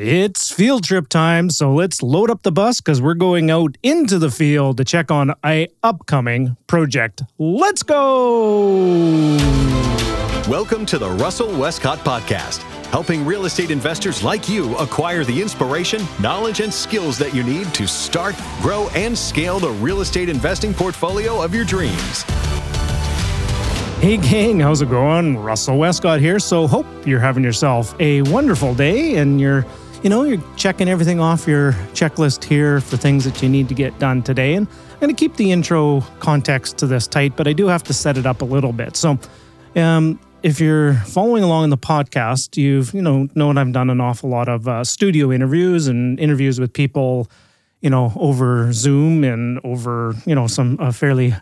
It's field trip time, so let's load up the bus because we're going out into the field to check on a upcoming project. Let's go! Welcome to the Russell Westcott Podcast, helping real estate investors like you acquire the inspiration, knowledge, and skills that you need to start, grow, and scale the real estate investing portfolio of your dreams. Hey, gang, how's it going? Russell Westcott here. So, hope you're having yourself a wonderful day and you're you know, you're checking everything off your checklist here for things that you need to get done today. And I'm going to keep the intro context to this tight, but I do have to set it up a little bit. So, um, if you're following along in the podcast, you've you know known I've done an awful lot of uh, studio interviews and interviews with people, you know, over Zoom and over you know some uh, fairly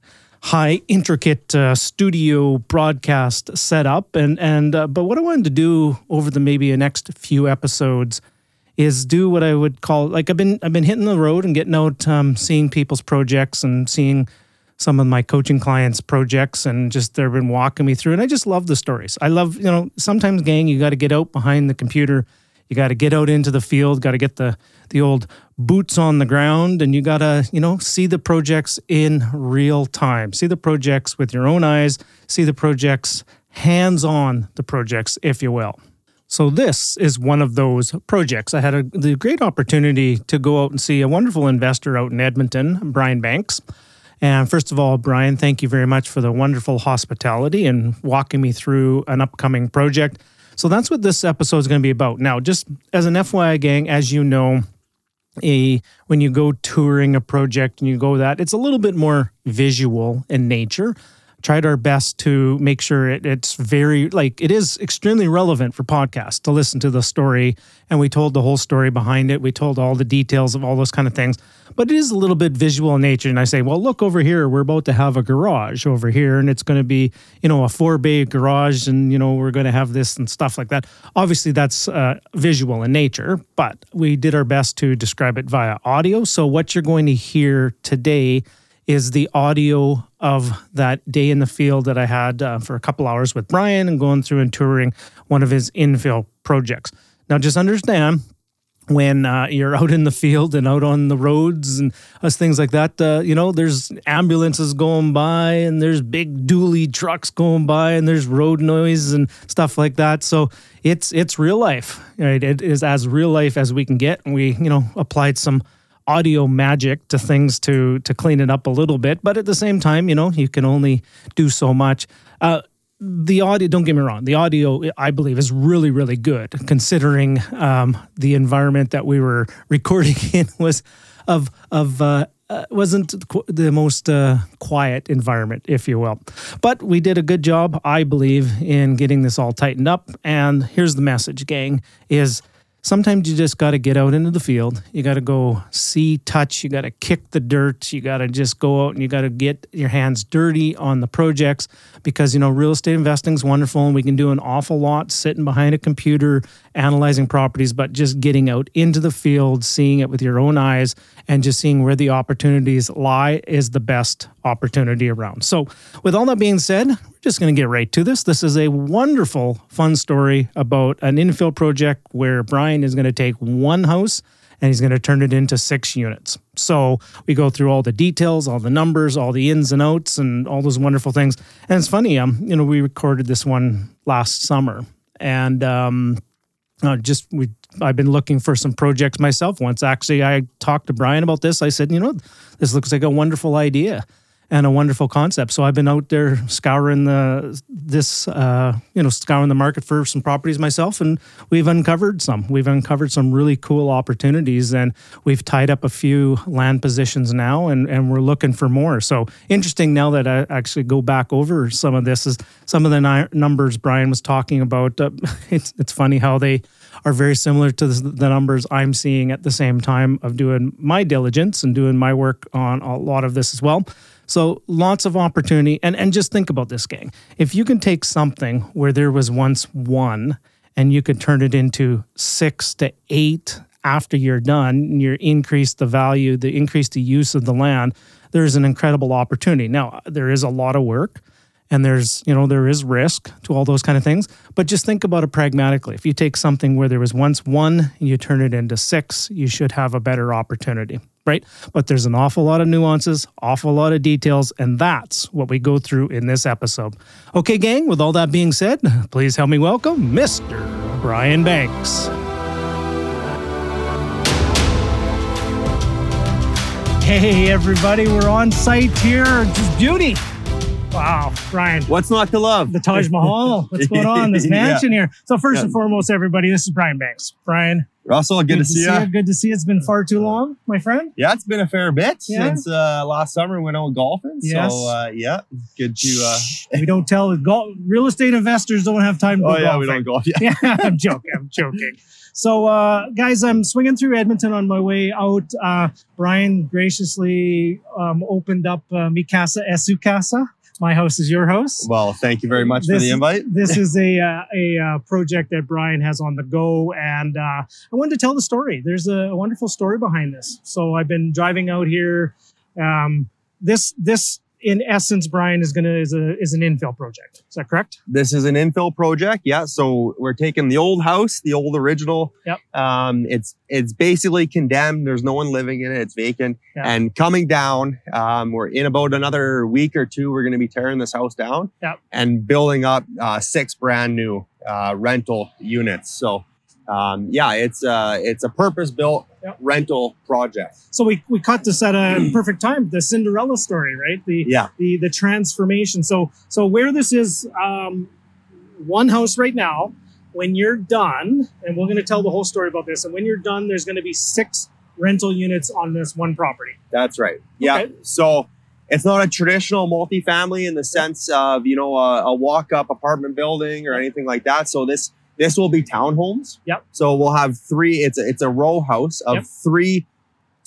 high intricate uh, studio broadcast setup and and uh, but what I wanted to do over the maybe next few episodes is do what I would call like I've been I've been hitting the road and getting out, um, seeing people's projects and seeing some of my coaching clients' projects, and just they've been walking me through. And I just love the stories. I love you know sometimes, gang, you got to get out behind the computer, you got to get out into the field, got to get the the old boots on the ground, and you got to you know see the projects in real time, see the projects with your own eyes, see the projects hands on the projects, if you will. So this is one of those projects. I had a, the great opportunity to go out and see a wonderful investor out in Edmonton, Brian Banks. And first of all, Brian, thank you very much for the wonderful hospitality and walking me through an upcoming project. So that's what this episode is going to be about. Now, just as an FYI gang, as you know, a when you go touring a project and you go that, it's a little bit more visual in nature tried our best to make sure it, it's very like it is extremely relevant for podcasts to listen to the story. And we told the whole story behind it. We told all the details of all those kind of things. But it is a little bit visual in nature. And i say well look over here. We're about to have a garage over here. And it's going to be you know a four bay garage. And you know we're going to have this and stuff like that. Obviously that's uh, visual in nature. But we did our best to describe it via audio. So what you're going to hear today is the audio of that day in the field that I had uh, for a couple hours with Brian and going through and touring one of his infill projects. Now, just understand when uh, you're out in the field and out on the roads and us things like that, uh, you know, there's ambulances going by and there's big dually trucks going by and there's road noise and stuff like that. So it's it's real life, right? It is as real life as we can get. And we, you know, applied some audio magic to things to to clean it up a little bit. But at the same time, you know, you can only do so much. Uh, the audio, don't get me wrong, the audio, I believe, is really, really good considering um, the environment that we were recording in was of of uh, uh, wasn't the most uh, quiet environment, if you will. But we did a good job, I believe, in getting this all tightened up. And here's the message, gang: is sometimes you just got to get out into the field. You got to go see, touch. You got to kick the dirt. You got to just go out and you got to get your hands dirty on the projects because, you know, real estate investing is wonderful and we can do an awful lot sitting behind a computer analyzing properties, but just getting out into the field, seeing it with your own eyes, and just seeing where the opportunities lie is the best opportunity around. So, with all that being said, we're just going to get right to this. This is a wonderful, fun story about an infill project where Brian is going to take one house and he's going to turn it into six units. So we go through all the details, all the numbers, all the ins and outs, and all those wonderful things. And it's funny, um, you know, we recorded this one last summer, and um, uh, just we I've been looking for some projects myself. Once actually, I talked to Brian about this. I said, you know, this looks like a wonderful idea and a wonderful concept. So I've been out there scouring the this uh, you know scouring the market for some properties myself, and we've uncovered some. We've uncovered some really cool opportunities, and we've tied up a few land positions now, and and we're looking for more. So interesting now that I actually go back over some of this is some of the ni- numbers Brian was talking about. Uh, it's it's funny how they are very similar to the, numbers I'm seeing at the same time of doing my diligence and doing my work on a lot of this as well. So lots of opportunity. And, and just think about this, gang. If you can take something where there was once one and you could turn it into six to eight after you're done, and you increase the value, the increase the use of the land, there's an incredible opportunity. Now, there is a lot of work and there's you know there is risk to all those kind of things. But just think about it pragmatically. If you take something where there was once one and you turn it into six you should have a better opportunity right? But there's an awful lot of nuances awful lot of details and that's what we go through in this episode. Okay gang with all that being said please help me welcome mr brian banks. Hey, everybody, we're on site here. Just beauty. Wow, Brian. What's not to love? The Taj Mahal. What's going on? This mansion yeah. here. So, first yeah. and foremost, everybody, this is Brian Banks. Brian. Russell, good, good to, see, see you. Good to see you. It's been far too long, my friend. Yeah, it's been a fair bit yeah. since uh, last summer we went out golfing. Yes. So, uh, yeah, good to. Uh, we don't tell golf. Real estate investors don't have time to oh, go yeah, golfing. we don't golf. Yeah, yeah I'm joking. I'm joking. So, uh, guys, I'm swinging through Edmonton on my way out. Uh, Brian graciously um, opened up uh, Mi Casa. My host is your host. Well, thank you very much this, for the invite. this is a uh, a uh, project that Brian has on the go, and uh, I wanted to tell the story. There's a, a, wonderful story behind this. So I've been driving out here. Um, this this in essence, Brian is gonna is a is an infill project. Is that correct? This is an infill project. Yeah. So we're taking the old house, the old original. Yep. Um, it's it's basically condemned. There's no one living in it. It's vacant. Yep. And coming down, um, we're in about another week or two. We're going to be tearing this house down. Yep. And building up uh, six brand new uh, rental units. So um, yeah, it's uh, it's a purpose built yep. rental project. So we, we cut this at a perfect time. The Cinderella story, right? The yeah. the the transformation. So so where this is um, one house right now. When you're done, and we're going to tell the whole story about this. And when you're done, there's going to be six rental units on this one property. That's right. Yeah. Okay. So it's not a traditional multifamily in the sense of you know a, a walk up apartment building or anything like that. So this this will be townhomes. Yep. So we'll have three. It's a, it's a row house of yep. three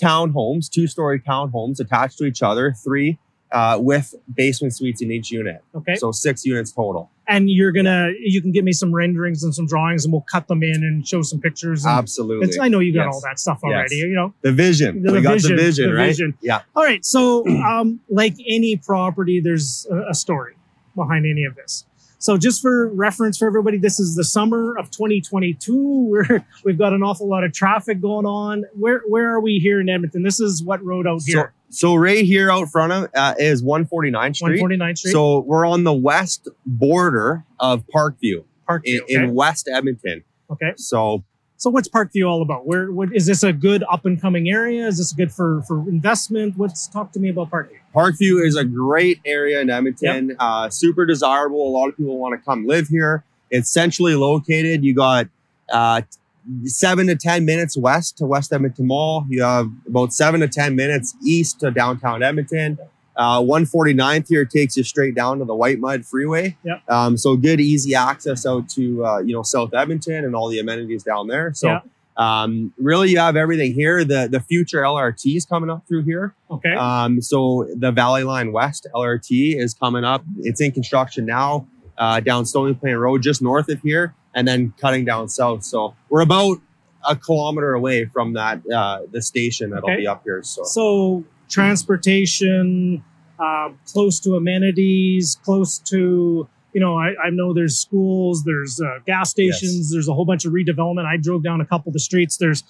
townhomes, two story townhomes attached to each other, three uh, with basement suites in each unit. Okay. So six units total. And you're gonna, you can give me some renderings and some drawings, and we'll cut them in and show some pictures. Absolutely. I know you got yes. all that stuff already. Yes. You know the vision. The we vision, got the vision, the right? Vision. Yeah. All right. So, um, like any property, there's a, a story behind any of this. So just for reference for everybody, this is the summer of 2022. We're we've got an awful lot of traffic going on. Where where are we here in Edmonton? This is what road out here. So, so right here out front of uh, is 149th Street. 149th Street. So we're on the west border of Parkview, Parkview in, okay. in West Edmonton. Okay. So so what's Parkview all about? Where what, is this a good up and coming area? Is this good for for investment? What's talk to me about Parkview? Parkview is a great area in Edmonton. Yep. Uh, super desirable. A lot of people want to come live here. It's centrally located. You got uh, seven to ten minutes west to West Edmonton Mall. You have about seven to ten minutes east to downtown Edmonton. Uh, 149th here takes you straight down to the Whitemud Freeway. Yep. Um, so good, easy access out to uh, you know South Edmonton and all the amenities down there. So yep. Um, really, you have everything here. The the future LRT is coming up through here. Okay. Um, so the Valley Line West LRT is coming up. It's in construction now uh, down Stony Plain Road, just north of here, and then cutting down south. So we're about a kilometer away from that uh, the station that'll okay. be up here. So so transportation uh, close to amenities, close to you know, I, I know there's schools, there's uh, gas stations, yes. there's a whole bunch of redevelopment. I drove down a couple of the streets. There's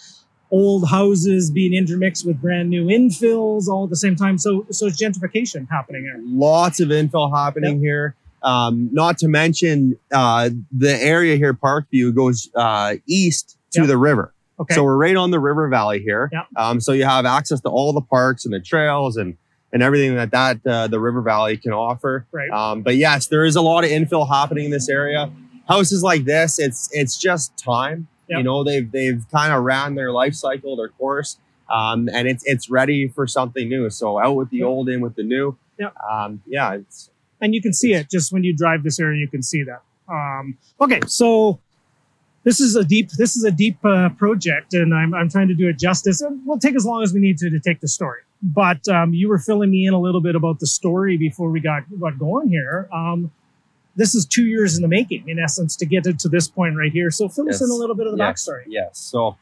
old houses being intermixed with brand new infills all at the same time. So, so it's gentrification happening here. Lots of infill happening yep. here. Um, not to mention uh, the area here, Parkview, goes uh, east to yep. the river. Okay. So we're right on the river valley here. Yep. Um, so you have access to all the parks and the trails and and everything that that uh, the River Valley can offer. Right. Um, but yes, there is a lot of infill happening in this area. Houses like this, it's it's just time. Yep. You know, they've they've kind of ran their life cycle, their course, um, and it's it's ready for something new. So out with the yep. old, in with the new. Yeah. Um, yeah. It's and you can see it just when you drive this area. You can see that. Um, okay, so this is a deep this is a deep uh, project, and I'm I'm trying to do it justice. It will take as long as we need to to take the story but um, you were filling me in a little bit about the story before we got got going here. Um, this is two years in the making, in essence, to get it to this point right here. So fill yes. us in a little bit of the yes. backstory. Yes. So,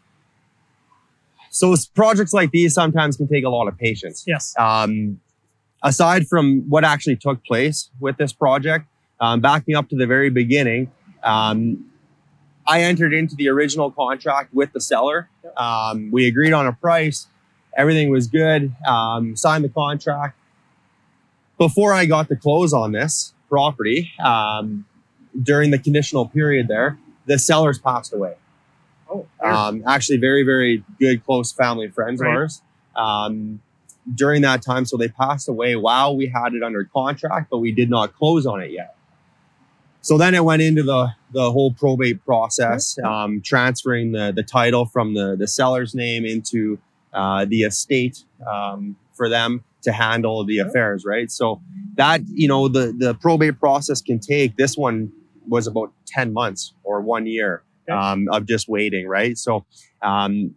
so projects like these sometimes can take a lot of patience. Yes. Um, aside from what actually took place with this project, um, backing up to the very beginning, um, I entered into the original contract with the seller. Um, we agreed on a price. Everything was good. Um, signed the contract. Before I got to close on this property, um, during the conditional period there, the sellers passed away. Oh, Um, actually, very, very good, close family friends Right. of ours. Um, during that time, so they passed away while we had it under contract, but we did not close on it yet. So then it went into the the whole probate process, um, transferring the the title from the the seller's name into uh, the estate um, for them to handle the affairs, right? So that you know the the probate process can take. This one was about ten months or one year um, of just waiting, right? So um,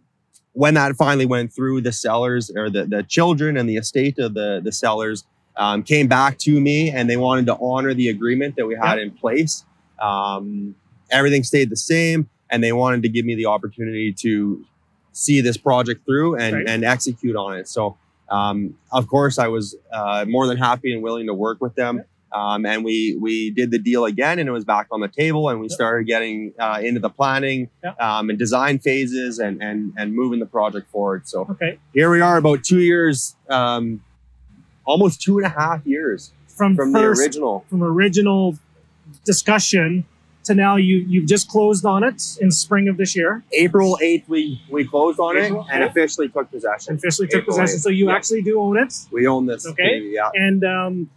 when that finally went through, the sellers or the the children and the estate of the the sellers um, came back to me and they wanted to honor the agreement that we had in place. Um, everything stayed the same, and they wanted to give me the opportunity to see this project through and, Right. and execute on it. So, um, of course, I was uh, more than happy and willing to work with them. Um, and we we did the deal again, and it was back on the table, and we Yep. started getting uh, into the planning Yep. um, and design phases, and and and moving the project forward. So Okay. here we are, about two years, um, almost two and a half years From, from the original. from original discussion to now you you've just closed on it in spring of this year April eighth, we we closed on April, it and officially took possession. officially took April possession. 8th, So you yeah. actually do own it. We own this. Okay. baby, yeah. And um,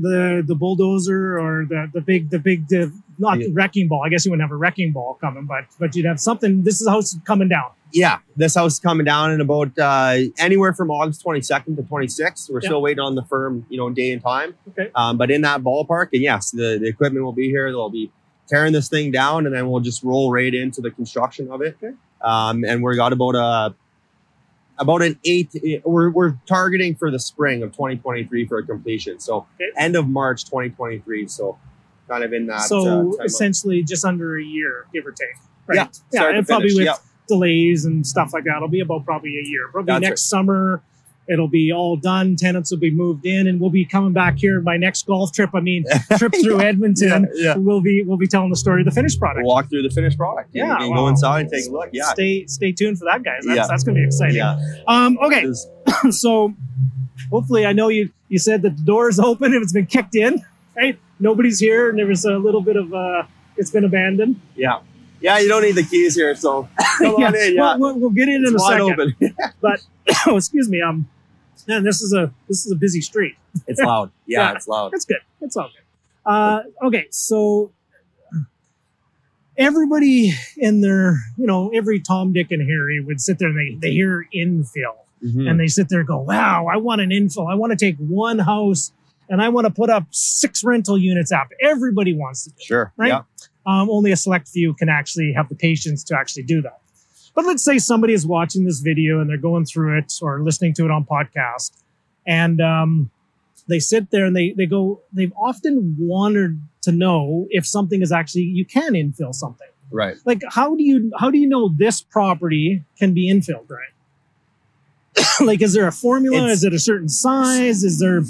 the the bulldozer or the the big the big the, not Yeah. wrecking ball. I guess you wouldn't have a wrecking ball coming, but but you'd have something. This is it's coming down. Yeah, this house is coming down in about uh, anywhere from August 22nd to 26th. We're Yeah. still waiting on the firm, you know, day and time. Okay. Um, but in that ballpark, and yes, the, the equipment will be here. They'll be tearing this thing down, and then we'll just roll right into the construction of it. Okay. Um, and we're got about a about an eight. We're we're targeting for the spring of 2023 for a completion. So Okay. end of March 2023. So kind of in that. uh, so timeline. essentially, just under a year, give or take. Right. Yeah, Yeah. And probably with yeah. delays and stuff like that, it'll be about probably a year. Probably That's next summer. It'll be all done. Tenants will be moved in, and we'll be coming back here. My next golf trip, I mean, trip through Edmonton. yeah. We'll be we'll be telling the story of the finished product. walk through the finished product. Yeah, well, go inside and take a look. Yeah, Stay stay tuned for that, guys. That's, Yeah. that's going to be exciting. yeah. Um, okay, so hopefully, I know you you said that the door is open and it's been kicked in. Right? Nobody's here, and there was a little bit of uh, it's been abandoned. yeah, yeah. You don't need the keys here, so come on in. Yeah, We'll, we'll, get in it's in a second. open. oh, excuse me. Um, man, this is a this is a busy street. it's loud. Yeah, Yeah. it's loud. It's good. It's all good. Uh, okay, so everybody in their, you know, every Tom, Dick, and Harry would sit there and they, they hear infill Mhm. and they sit there and go, wow, I want an infill. I want to take one house and I want to put up six rental units after. Everybody wants to do it. Sure. Right? Yeah. Um, only a select few can actually have the patience to actually do that. But let's say somebody is watching this video and they're going through it or listening to it on podcast, and um, they sit there and they they go. They've often wanted to know if something is actually you can infill something. Right. Like how do you how do you know this property can be infilled right? like is there a formula? It's- is it a certain size? Is there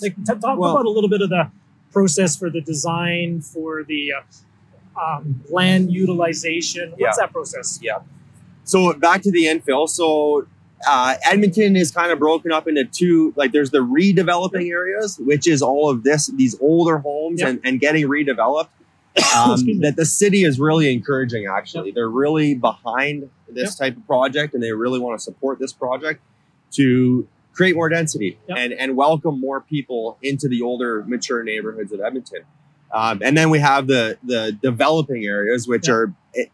like t- talk Well- about a little bit of the process for the design for the uh, um, land utilization. What's Yeah. that process? Yeah. So back to the infill. So uh, Edmonton is kind of broken up into two. Like there's the redeveloping areas, which is all of this, these older homes Yep. and, and getting redeveloped. Um, that the city is really encouraging. Actually, they're really behind this type of project, and they really want to support this project to create more density Yep. and and welcome more people into the older, mature neighborhoods of Edmonton. Um, and then we have the the developing areas, which Yeah. are it,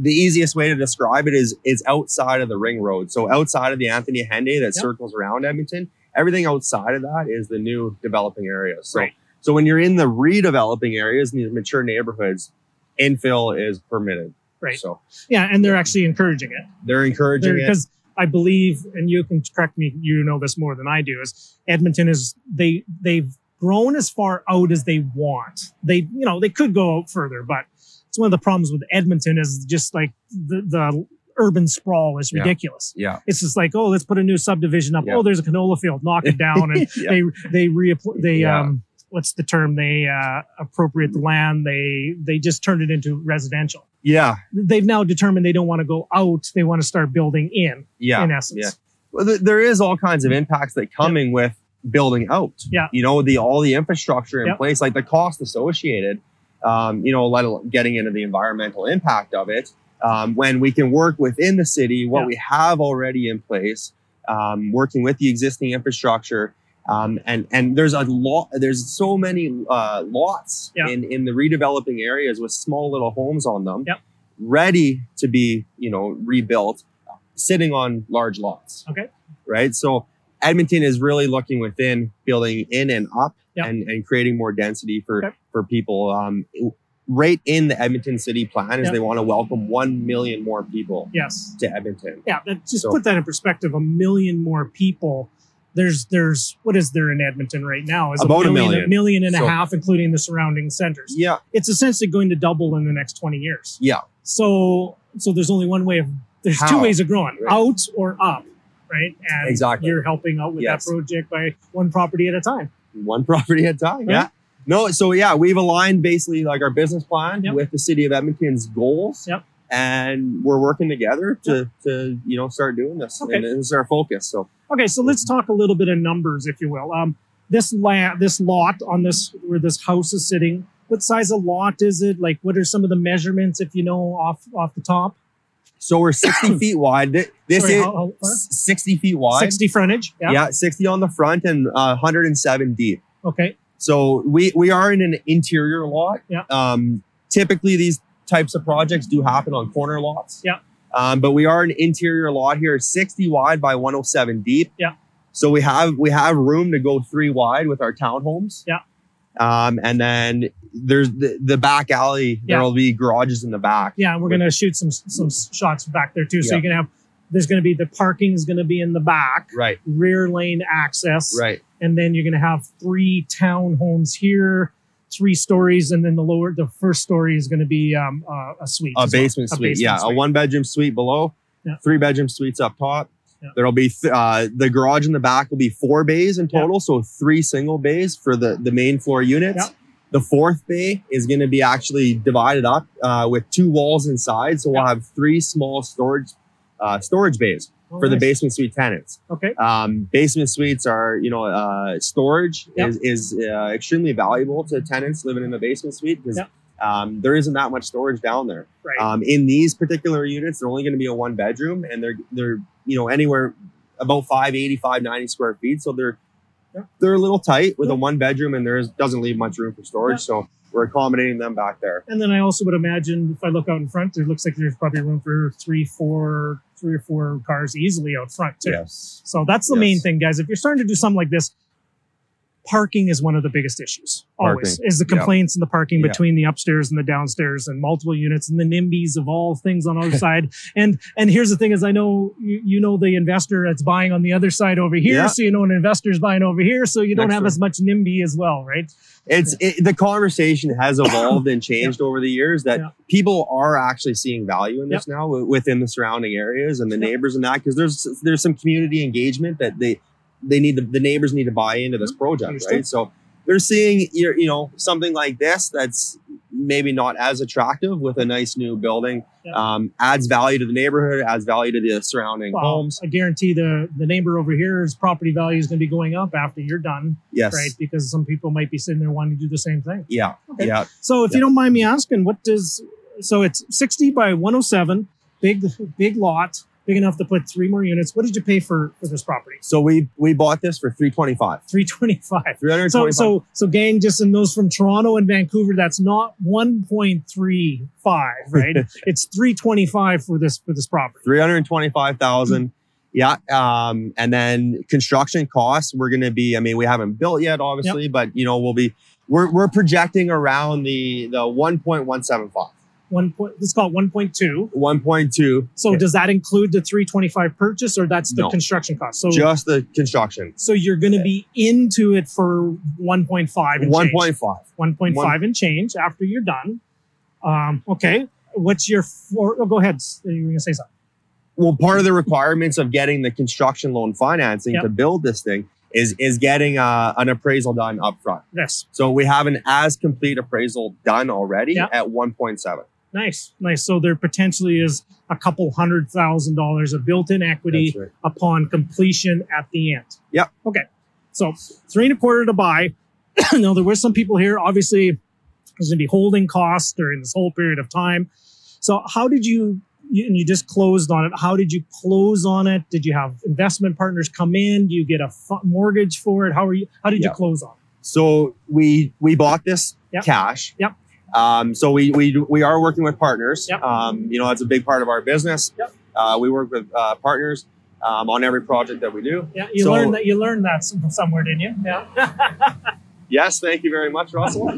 the easiest way to describe it is is outside of the ring road. So outside of the Anthony Henday that Yep. circles around Edmonton, everything outside of that is the new developing areas. So Right. so when you're in the redeveloping areas in these mature neighborhoods, infill is permitted. Right. So Yeah, and they're actually encouraging it they're encouraging it. because I believe, and you can correct me, you know this more than I do, is Edmonton is they they've grown as far out as they want. They you know they could go out further, but it's one of the problems with Edmonton is just like the the urban sprawl is ridiculous. Yeah. It's just like, oh, let's put a new subdivision up. Yeah. Oh, there's a canola field, knock it down, and Yeah. they they re they Yeah. um what's the term? They uh, appropriate the land. They they just turned it into residential. Yeah. They've now determined they don't want to go out. They want to start building in. Yeah. in essence. yeah. Well, th- there is all kinds of impacts that coming with building out. Yeah. You know, the all the infrastructure in Yep. place, like the cost associated. Um, you know, let alone getting into the environmental impact of it. Um, when we can work within the city, what Yeah. we have already in place, um, working with the existing infrastructure, um, and and there's a lot, there's so many uh, lots Yeah. in in the redeveloping areas with small little homes on them, Yep. ready to be you know rebuilt, sitting on large lots Okay. right? So Edmonton is really looking within, building in and up, Yep. and, and creating more density for Okay. for people. Um, right in the Edmonton City Plan is Yep. they want to welcome one million more people Yes. to Edmonton. Yeah. That, just So- put that in perspective. A million more people. There's there's what is there in Edmonton right now? Is About a million, million. a million and a half, including the surrounding centers. Yeah, It's essentially going to double in the next 20 years. yeah, So so there's only one way of there's two ways of growing, Right. out or up, right? And Exactly. you're helping out with Yes. that project by one property at a time. one property at a time. Right. Yeah. No, so yeah, we've aligned basically like our business plan Yep. with the city of Edmonton's goals. Yep. And we're working together to to you know start doing this. Okay. And this is our focus. So Okay, so let's talk a little bit of numbers, if you will. Um, this land, this lot on this where this house is sitting. What size of lot is it? Like, what are some of the measurements, if you know, off off the top? So we're 60 feet wide. This Sorry, is how- how 60 feet wide. Sixty frontage. Yeah. Yeah. 60 on the front and uh, 107 deep. Okay. So we we are in an interior lot. Yeah. Um, typically these types of projects do happen on corner lots. Yeah. Um, but we are an interior lot here, 60 wide by 107 deep. Yeah. So we have we have room to go three wide with our townhomes. Yeah. Um, and then there's the, the back alley. Yeah. There will be garages in the back. Yeah, and we're gonna shoot some some shots back there too. So Yeah. you can have there's gonna be the parking is gonna be in the back, Right. rear lane access, Right. and then you're going to have three townhomes here, three stories, and then the lower, the first story is going to be um, uh, a suite, A as well. basement A suite. basement yeah. suite. A one bedroom suite below. Yeah. Three bedroom suites up top. Yeah. There'll be th- uh, the garage in the back will be four bays in Yeah. total, so three single bays for the the main floor units. Yeah. The fourth bay is going to be actually divided up uh, with two walls inside, so we'll have three small storage uh, storage bays Oh, for the basement suite tenants. Okay. Um, basement suites are, you know, uh, storage is, is uh, extremely valuable to tenants living in the basement suite because um, there isn't that much storage down there. Right. Um, in these particular units, they're only going to be a one bedroom and they're they're you know anywhere about 580, 590 square feet. So they're Yeah. they're a little tight with Yeah. a one bedroom and there doesn't leave much room for storage. Yeah. So we're accommodating them back there. and then I also would imagine if I look out in front, it looks like there's probably room for three, four, three or four cars easily out front too. Yes. So that's the main thing, guys. If you're starting to do something like this, parking is one of the biggest issues. Always Parking. is the Yeah. complaints in the parking Yeah. between the upstairs and the downstairs and multiple units and the NIMBYs of all things on either side. And and here's the thing: is I know you, you know the investor that's buying on the other side over here, Yeah. so you know an investor's buying over here, so you don't Next have as much NIMBY as well, right? It's it, the conversation has evolved and changed over the years that Yeah. people are actually seeing value in this now within the surrounding areas and the Yep. neighbors and that because there's there's some community engagement that they they need to, the neighbors need to buy into this project Understood. right so they're seeing you you know something like this that's maybe not as attractive with a nice new building Yeah. um, adds value to the neighborhood adds value to the surrounding Well, homes I guarantee the the neighbor over here's property value is going to be going up after you're done, yes right? Because some people might be sitting there wanting to do the same thing. yeah Okay. yeah So if you don't mind me asking, what does so it's 60 by 107, big big lot, big enough to put three more units. What did you pay for for this property? so we we bought this for 325 325. 325 So so so gang, just in those from Toronto and Vancouver, that's not 1.35, right? it's 325 for this for this property. 325,000. Yeah. Um, and then construction costs, we're going to be, I mean, we haven't built yet, obviously, but you know, we'll be, we're, we're projecting around the, the 1.175, One point let's call it 1.2. 1.2, So Yeah. does that include the 325 purchase or that's the No. construction cost? So just the construction. so you're going to be into it for 1.5 and change. 1.5. 1.5 One- and change after you're done. Um, okay. What's your for? Oh, go ahead. You were going to say something. well, part of the requirements of getting the construction loan financing Yep. to build this thing is is getting uh, an appraisal done up front. Yes. So we have an as complete appraisal done already Yep. at 1.7. Nice. Nice. So there potentially is a couple hundred thousand dollars of built-in equity right. upon completion at the end. Yep. Okay. So three and a quarter to buy. now there were some people here. Obviously, there's going to be holding costs during this whole period of time. So how did you? You, and you just closed on it. How did you close on it? Did you have investment partners come in? Do you get a mortgage for it? How are you? How did you close on it? So we we bought this Yep. cash. Yep. Um, so we we we are working with partners. Yep. Um, you know, that's a big part of our business. Yep. Uh, we work with uh, partners um, on every project that we do. Yeah, you So- learned that. You learned that somewhere, didn't you? Yeah. Yes, thank you very much, Russell.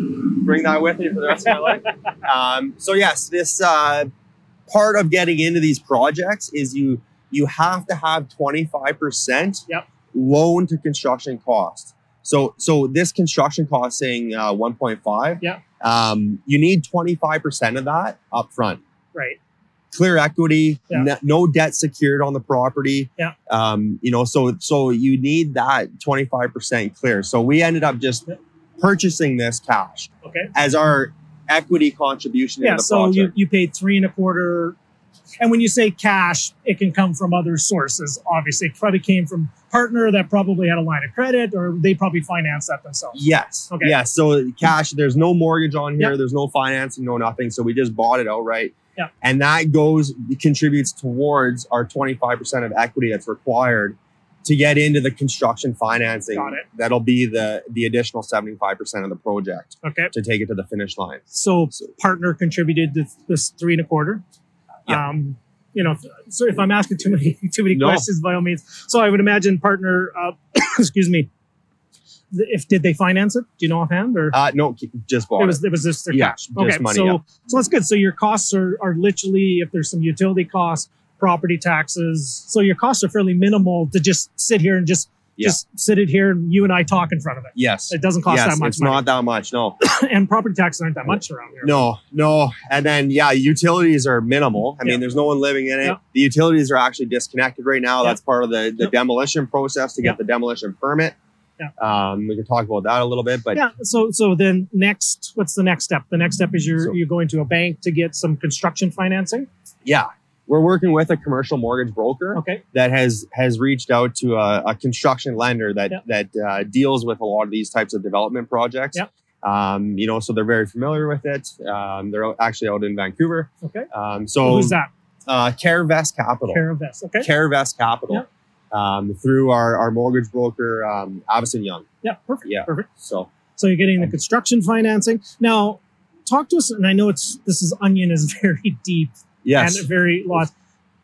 Bring that with you for the rest of my life. Um, so yes, this uh, part of getting into these projects is you you have to have twenty five percent loan to construction cost. So so this construction cost saying uh, one point five. Yeah. Um, you need twenty five percent of that up front. right. Clear equity, Yeah. n- no debt secured on the property. Yeah. Um, you know, so so you need that twenty five percent clear. So we ended up just purchasing this cash Okay. as our equity contribution Yeah. the So project. you you paid three and a quarter, and when you say cash, it can come from other sources. Obviously, it probably came from partner that probably had a line of credit, or they probably financed that themselves. yes. Okay. Yes. So cash, there's no mortgage on here. Yep. There's no financing, no nothing. So we just bought it outright. Yep. And that goes, contributes towards our 25% of equity that's required to get into the construction financing. Got it. That'll be the, the additional 75% of the project Okay. to take it to the finish line. So So- partner contributed this, this three and a quarter. Yeah. Um, you know, so if I'm asking too many too many No. questions, by all means. So I would imagine partner. Uh, excuse me. If did they finance it? Do you know offhand or? Uh, no, just bought it it. was it was just their Yeah, cash. just okay, money, so yeah. so that's good. So your costs are are literally if there's some utility costs, property taxes. So your costs are fairly minimal to just sit here and just Yeah. just sit it here and you and I talk in front of it. Yes. It doesn't cost yes, that much it's money, not that much. No. and property taxes aren't that much around here. No, no. And then, yeah, utilities are minimal. I mean, there's no one living in it. Yeah. The utilities are actually disconnected right now. Yeah. That's part of the, the demolition process to get Yeah. the demolition permit. Yeah. Um, we can talk about that a little bit, but yeah. So so then next, what's the next step? The next step is you're So- you're going to a bank to get some construction financing. yeah, we're working with a commercial mortgage broker Okay. that has has reached out to a, a construction lender that Yeah. that uh, deals with a lot of these types of development projects. Yeah. Um, you know, so they're very familiar with it. Um, they're actually out in Vancouver. Okay. Um, so Who's that? Uh, Caravest Capital. Caravest. Okay. Caravest Capital um, through our, our mortgage broker, um, Avison Young. yeah. Perfect. Yeah. Perfect. So, So you're getting the construction financing now. Talk to us, and I know it's this is onion is very deep yes. and very lot.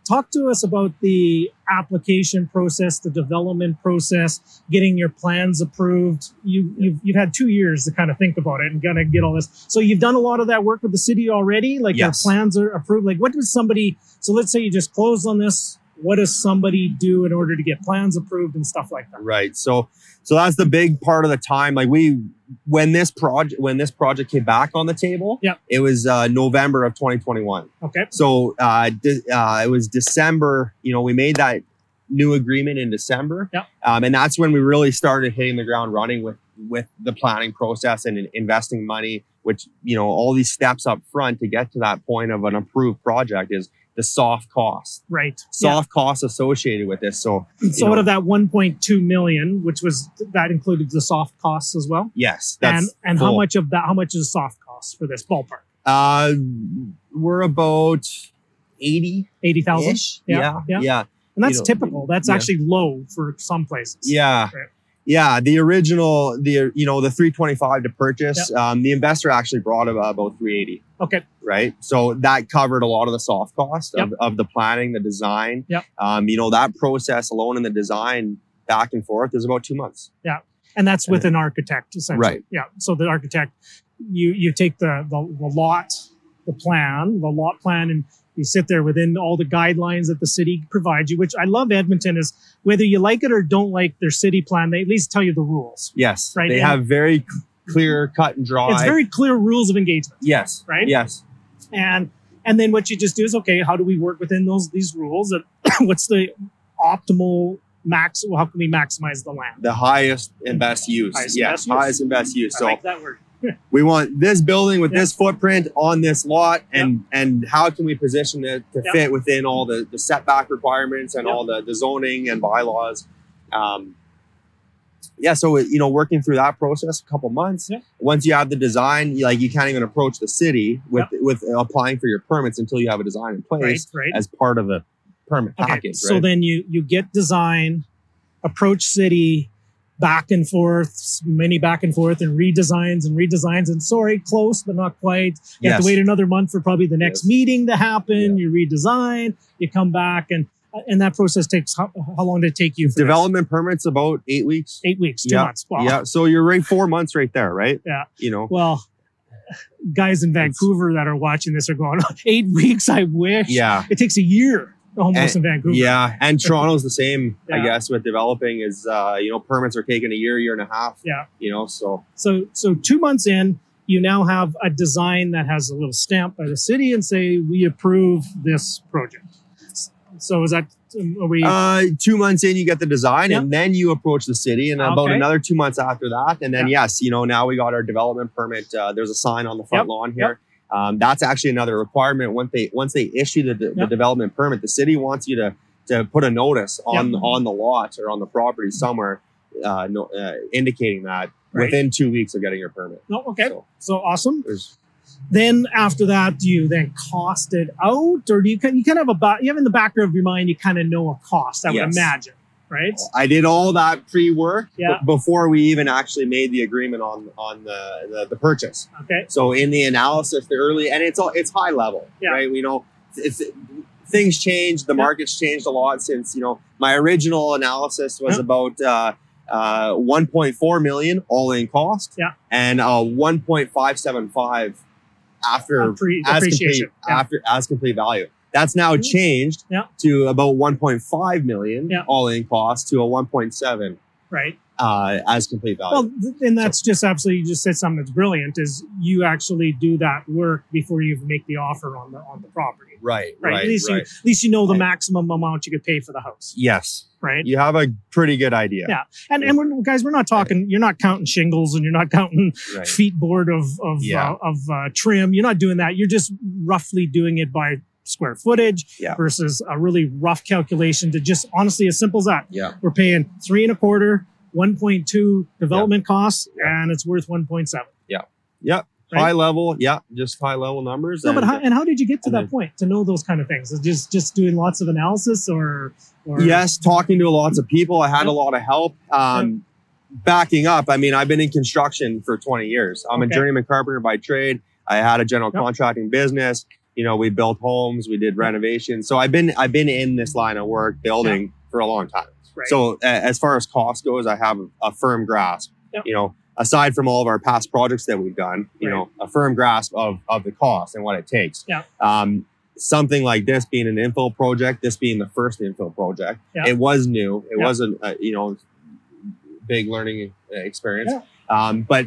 Talk to us about the application process, the development process, getting your plans approved. You, you've you've had two years to kind of think about it and kind of get all this. So you've done a lot of that work with the city already. Like Yes. your plans are approved. Like what does somebody? So let's say you just closed on this. What does somebody do in order to get plans approved and stuff like that? Right. So, so that's the big part of the time. Like we, when this project, when this project came back on the table, Yeah. it was uh, November of 2021. Okay. So, uh, de- uh, it was December. You know, we made that new agreement in December. Yeah. Um, and that's when we really started hitting the ground running with with the planning process and investing money. Which you know, all these steps up front to get to that point of an approved project is the soft cost, Right. soft costs associated with this. So, Yeah. So out of that 1.2 million, which was that included the soft costs as well. yes, And that's and how full. much of that? How much is soft costs for this ballpark? Uh, we're about eighty Eighty thousand. ish. Yeah, Yeah, yeah. yeah, And that's you know, typical. That's yeah. actually low for some places. yeah. Right. Yeah, the original, the you know, the 325 to purchase, um, the investor actually brought about, about 380, Okay. right? So that covered a lot of the soft cost Yep. of, of the planning, the design. Yep. Um, you know, that process alone in the design back and forth is about two months. Yeah, and that's with an architect, essentially. Right. Yeah. So the architect, you you take the, the the lot, the plan, the lot plan, and you sit there within all the guidelines that the city provides you. Which I love Edmonton is whether you like it or don't like their city plan, they at least tell you the rules. Yes, Right, they and- have very clear, cut and dry. It's very clear rules of engagement. yes, right? Yes, and and then what you just do is okay how do we work within those these rules and what's the optimal max? How can we maximize the land? The highest and best use. Highest and yeah, best use. highest and best use. I So like that word. We want this building with Yeah. this footprint on this lot and and how can we position it to Yeah. fit within all the, the setback requirements and all the, the zoning and bylaws um, yeah so you know working through that process a couple months once you have the design you, like you can't even approach the city with with applying for your permits until you have a design in place right. as part of a permit Okay, package so right? then you you get design, approach city, back and forth, many back and forth, and redesigns and redesigns. And sorry, close but not quite. You have to wait another month for probably the next Yes. meeting to happen. You redesign, you come back, and and that process takes how, how long did it take you? For this? development permits about eight weeks eight weeks, two Yeah, months. Wow. yeah so you're right four months right there right Yeah. you know Well, guys in Vancouver that are watching this are going eight weeks. I wish. yeah It takes a year almost in Vancouver. Yeah, and Toronto's the same, I guess, with developing is uh, you know, permits are taking a year, year and a half. Yeah. You know, so So so two months in, you now have a design that has a little stamp by the city and say we approve this project. So is that are we uh two months in you get the design Yep. and then you approach the city and about another two months after that. And then yes, you know, now we got our development permit. Uh, there's a sign on the front Yep, lawn here. Um, that's actually another requirement. Once they once they issue the, the Yep. development permit, the city wants you to to put a notice on Yep. on the lot or on the property somewhere, uh, no, uh, indicating that Right. within two weeks of getting your permit. no okay. So So awesome. Then after that, do you then cost it out, or do you kind you kind of have a you have in the back of your mind you kind of know a cost? I would imagine, right? I did all that pre-work Yeah. b- before we even actually made the agreement on on the, the, the purchase. Okay. So in the analysis, the early and it's all it's high level, Yeah. right? We know it's, things changed. The Yeah. market's changed a lot since you know my original analysis was Yeah. about uh, uh, 1.4 million all in cost, Yeah. and uh, 1.575 after Appre- as complete after as complete value. That's now Mhm. changed Yeah. to about 1.5 million Yeah. all in cost to a 1.7 right. uh, as complete value. Well, and that's just absolutely you just said something that's brilliant. Is you actually do that work before you make the offer on the on the property, right, right? right, at least you at least you know the Right. maximum amount you could pay for the house, yes, right? you have a pretty good idea. Yeah. And and we're, guys, we're not talking. You're not counting shingles, and you're not counting Right. feet board of of Yeah. uh, of uh, trim. You're not doing that. You're just roughly doing it by square footage Yeah. versus a really rough calculation to just honestly as simple as that. Yeah. We're paying three and a quarter, 1.2 development costs, Yeah. and it's worth 1.7. Yep. Right? High level. Yeah. Just high level numbers. No, but and- how, and how did you get to that then- point to know those kind of things? Is just just doing lots of analysis or, or yes, talking to lots of people. I had a lot of help. Um, Backing up, I mean, I've been in construction for 20 years. I'm Okay. a journeyman carpenter by trade. I had a general Yep. contracting business. You know, we built homes, we did renovations. So I've been I've been in this line of work building for a long time. Right. So a- as far as cost goes, I have a firm grasp. Yep. You know, aside from all of our past projects that we've done, you Right. know, a firm grasp of of the cost and what it takes. Yeah. Um, something like this being an infill project, this being the first infill project, Yeah. it was new. It Yeah. wasn't, uh, you know, big learning uh, experience. Um, but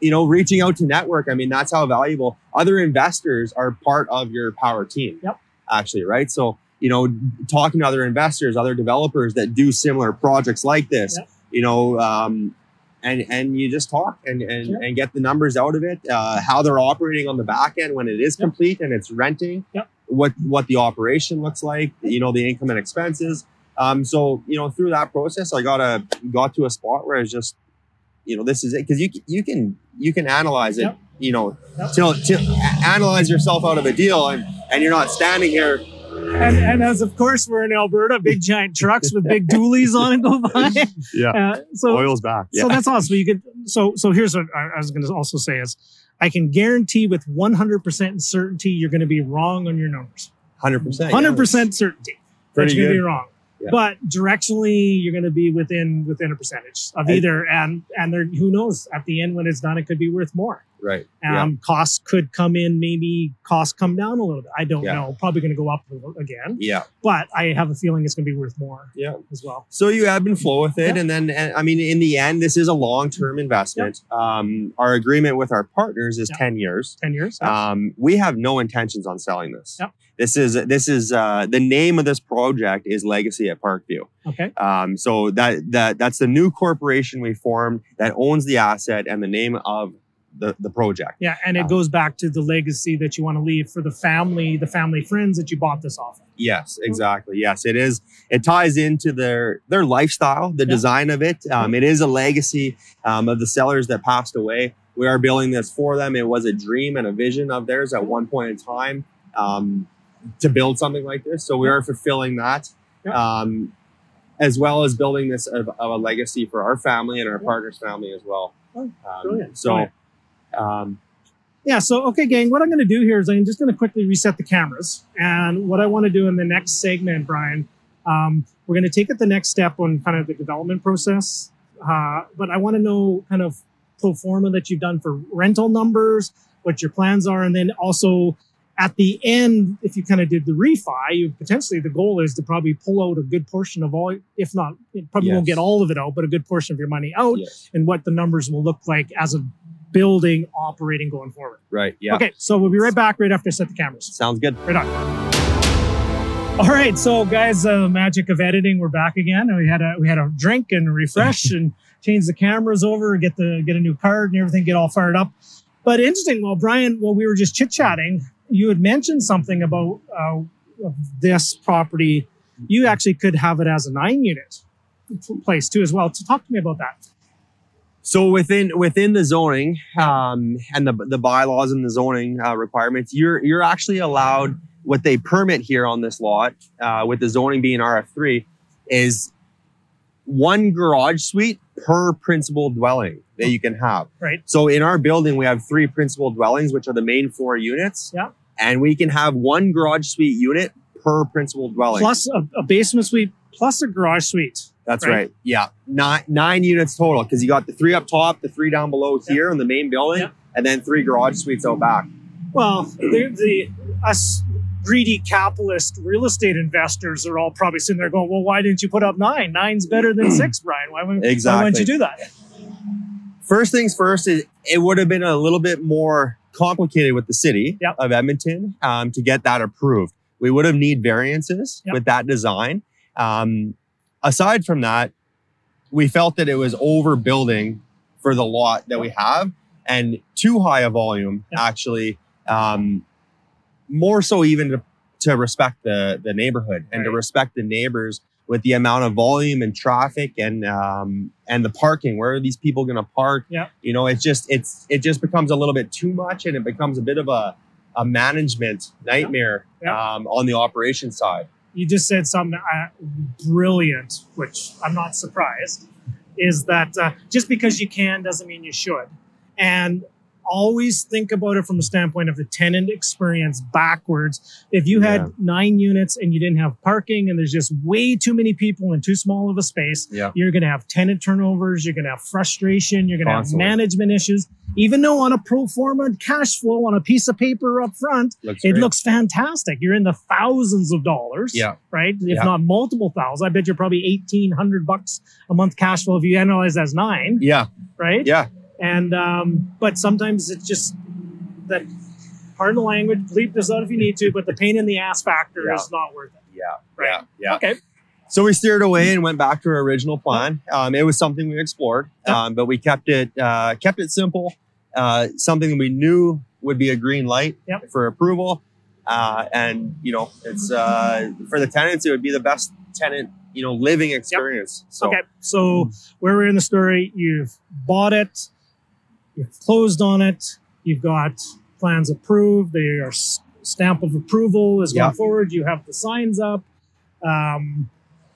you know, reaching out to network, I mean, that's how valuable other investors are part of your power team. Yep. Actually, right? So, you know, talking to other investors, other developers that do similar projects like this, Yep. you know, um, and and you just talk and and, Yep. and get the numbers out of it, uh, how they're operating on the back end when it is complete and it's renting, Yep. what what the operation looks like, you know, the income and expenses. Um, so you know, through that process, I got a got to a spot where it's just, you know, this is it because you you can you can analyze it, Yep. you know, Yep. till, till analyze yourself out of a deal, and and you're not standing here. and, and as of course we're in Alberta, big giant trucks with big dualies on it go by. Yeah, Uh, so oil's back. so that's awesome. You could so so here's what I I was going to also say is I can guarantee with 100% certainty you're going to be wrong on your numbers. hundred percent. 100% certainty that Pretty you're going to good. be wrong. Yeah. But directionally, you're going to be within within a percentage of I- either, and and there, who knows? At the end, when it's done, it could be worth more. Right. Um, Costs could come in, maybe costs come down a little bit. I don't Yeah. know. Probably going to go up again, yeah. but I have a feeling it's going to be worth more Yeah. as well. So you ebb and flow with it, Yeah. and then and, I mean, in the end, this is a long-term investment. Um, our agreement with our partners is Yeah. ten years. Ten years. Um, we have no intentions on selling this. Yep. This is this is uh, the name of this project is Legacy at Parkview. Okay. Um, so that that that's the new corporation we formed that owns the asset and the name of the, the project. Yeah, and it Um, goes back to the legacy that you want to leave for the family, the family friends that you bought this off of. Yes, exactly. Yes, it is. It ties into their their lifestyle, the Yeah. design of it. Um, it is a legacy um, of the sellers that passed away. We are building this for them. It was a dream and a vision of theirs at one point in time um, to build something like this. So we are fulfilling that, um, as well as building this of, of a legacy for our family and our partner's family as well. Oh, Um, brilliant, So. Um, Yeah, so okay, gang, what I'm going to do here is I'm just going to quickly reset the cameras. And what I want to do in the next segment, Brian, um, we're going to take it the next step on kind of the development process. Uh, but I want to know kind of pro forma that you've done for rental numbers, what your plans are, and then also at the end, if you kind of did the refi, you potentially the goal is to probably pull out a good portion of all, if not, probably won't get all of it out, but a good portion of your money out, yes. and what the numbers will look like as a building operating going forward. Right. Yeah. Okay, so we'll be right back right after I set the cameras. Sounds good. Right on. All right, so guys, uh, magic of editing, we're back again, and we had a we had a drink and refresh and change the cameras over, get the get a new card and everything, get all fired up. But interesting, well, Brian, while we were just chit chatting, you had mentioned something about uh, this property. You actually could have it as a nine unit place too, as well. So talk to me about that. So within within the zoning um, and the the bylaws and the zoning uh, requirements, you're you're actually allowed what they permit here on this lot uh, with the zoning being RF three is one garage suite per principal dwelling that you can have. Right. So in our building, we have three principal dwellings, which are the main floor units. Yeah. And we can have one garage suite unit per principal dwelling. Plus a, a basement suite, plus a garage suite. That's Right. right. Yeah, nine nine units total because you got the three up top, the three down below Yeah. here in the main building, Yeah. and then three garage suites out back. Well, the, the us greedy capitalist real estate investors are all probably sitting there going, "Well, why didn't you put up nine? Nine's better than six, Brian. Why, wouldn't- why wouldn't you do that?" First things first, it, it would have been a little bit more complicated with the city Yep. of Edmonton um, to get that approved. We would have need variances Yep. with that design. Um, aside from that, we felt that it was overbuilding for the lot that we have and too high a volume Yep. actually um, more so even to, to respect the, the neighborhood and to respect the neighbors with the amount of volume and traffic and um, and the parking where are these people going to park Yep. you know it's just it's it just becomes a little bit too much and it becomes a bit of a a management nightmare Yep. Um, on the operation side You just said something uh, brilliant, which I'm not surprised. Is that uh, just because you can doesn't mean you should, and always think about it from the standpoint of the tenant experience backwards. If you had Yeah. nine units and you didn't have parking and there's just way too many people in too small of a space, yeah you're going to have tenant turnovers, you're going to have frustration, you're going to have management issues. Even though on a pro forma cash flow on a piece of paper up front, looks it great. looks fantastic. You're in the thousands of dollars, yeah right? If Yeah. not multiple thousands. I bet you're probably 1800 bucks a month cash flow if you analyze as nine, yeah right? yeah And, um, but sometimes it's just that, pardon the language, bleep this out if you need to, but the pain in the ass factor Yeah. is not worth it. yeah Right. yeah yeah Okay. So we steered away and went back to our original plan. Um, it was something we explored, um, but we kept it uh, kept it simple. Uh, something that we knew would be a green light Yep. for approval, uh, and you know, it's uh, for the tenants. It would be the best tenant you know living experience. So Okay. So where we're in the story, you've bought it, you've closed on it, you've got plans approved, s- stamp of approval is going forward, you have the signs up, um,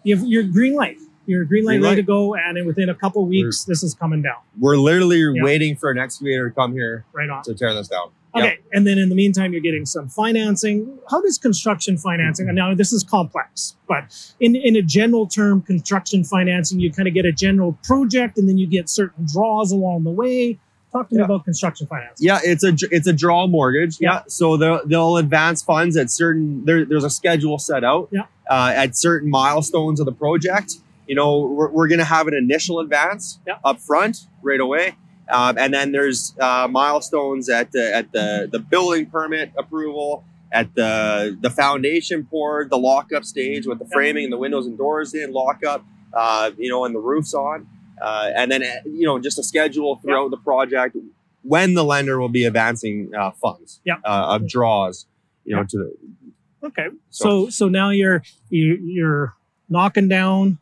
you have your green light. Your green light Green ready light. to go, and within a couple weeks, this is coming down. we're literally waiting for an excavator to come here Right on. to tear this down. Okay, and then in the meantime, you're getting some financing. How does construction financing? And now this is complex, but in in a general term, construction financing, you kind of get a general project, and then you get certain draws along the way. Talk to me Yeah. about construction finance. Yeah, it's a it's a draw mortgage. Yeah. Yeah, so they'll they'll advance funds at certain there, there's a schedule set out. Yeah. Uh, at certain milestones of the project, you know, we're, we're going to have an initial advance Yeah. up front right away, um, and then there's uh, milestones at the at the the building permit approval, at the the foundation poured, the lockup stage with the framing and the windows and doors in, lockup, uh, you know, and the roofs on, uh, and then uh, you know just a schedule throughout the project when the lender will be advancing uh, funds Yeah. uh, of draws, you know, Yeah. to the Okay. So- So so now you're you, you're knocking down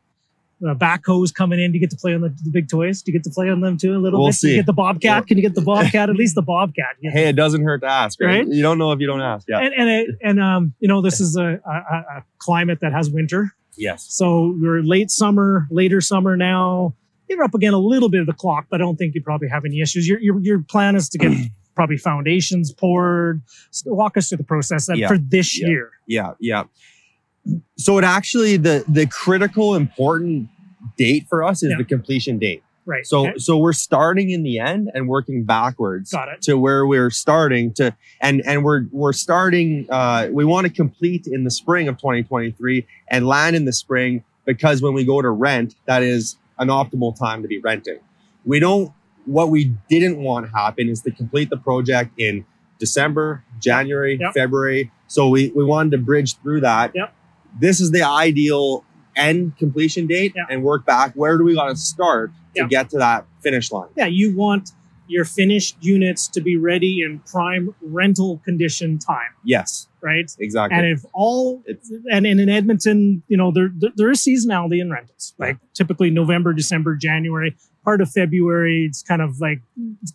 the backhoes coming in. Do you get to play on the, the big toys? Do you get to play on them too a little We'll bit? Do you see. get the Bobcat? Can you get the Bobcat? At least the Bobcat. Hey, it doesn't hurt to ask, right? Right? You don't know if you don't ask. Yeah. And and, it, and um, you know, this is a, a, a climate that has winter. yes. So we're late summer, later summer now. You're up again a little bit of the clock, but I don't think you probably have any issues. Your your, your plan is to get probably foundations poured. S- Walk us through the process Yeah. for this Yeah. year. Yeah, yeah. So it actually the the critical important date for us is Yeah. the completion date. Right. So okay. so we're starting in the end and working backwards Got it. to where we're starting to and and we're we're starting uh we want to complete in the spring of 2023 and land in the spring because when we go to rent that is an optimal time to be renting. We don't what we didn't want happen is to complete the project in December, January, Yep. February. So we we wanted to bridge through that. Yep. This is the ideal end completion date Yep. and work back. Where do we got to start to get to that finish line? yeah, you want your finished units to be ready in prime rental condition time, Yes, right? exactly. And if all It's- and, and in Edmonton, you know, there there, there is seasonality in rentals. Like typically November, December, January, part of February, it's kind of like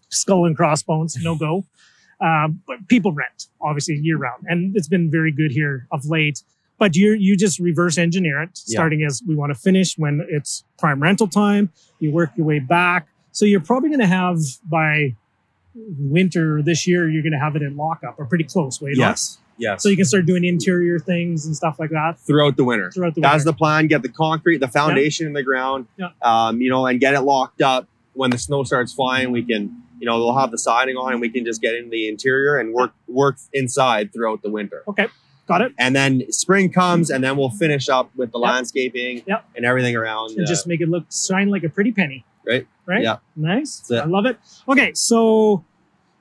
skull and crossbones, no go. Um, but people rent obviously year round, and it's been very good here of late. But you you just reverse engineer it, Yeah. starting as we want to finish when it's prime rental time. You work your way back, so you're probably going to have by winter this year, you're going to have it in lockup or pretty close. Way yes, yes. so you can start doing interior things and stuff like that throughout the winter. throughout the winter. That's the plan. Get the concrete, the foundation in the ground, Yeah. um, you know, and get it locked up. When the snow starts flying, we can, you know, they'll have the siding on, and we can just get into the interior and work work inside throughout the winter. okay, got it. And then spring comes, and then we'll finish up with the Yep. landscaping Yep. and everything around. And uh, just make it look shine like a pretty penny. Right. Right. Yeah. Nice. I love it. Okay, so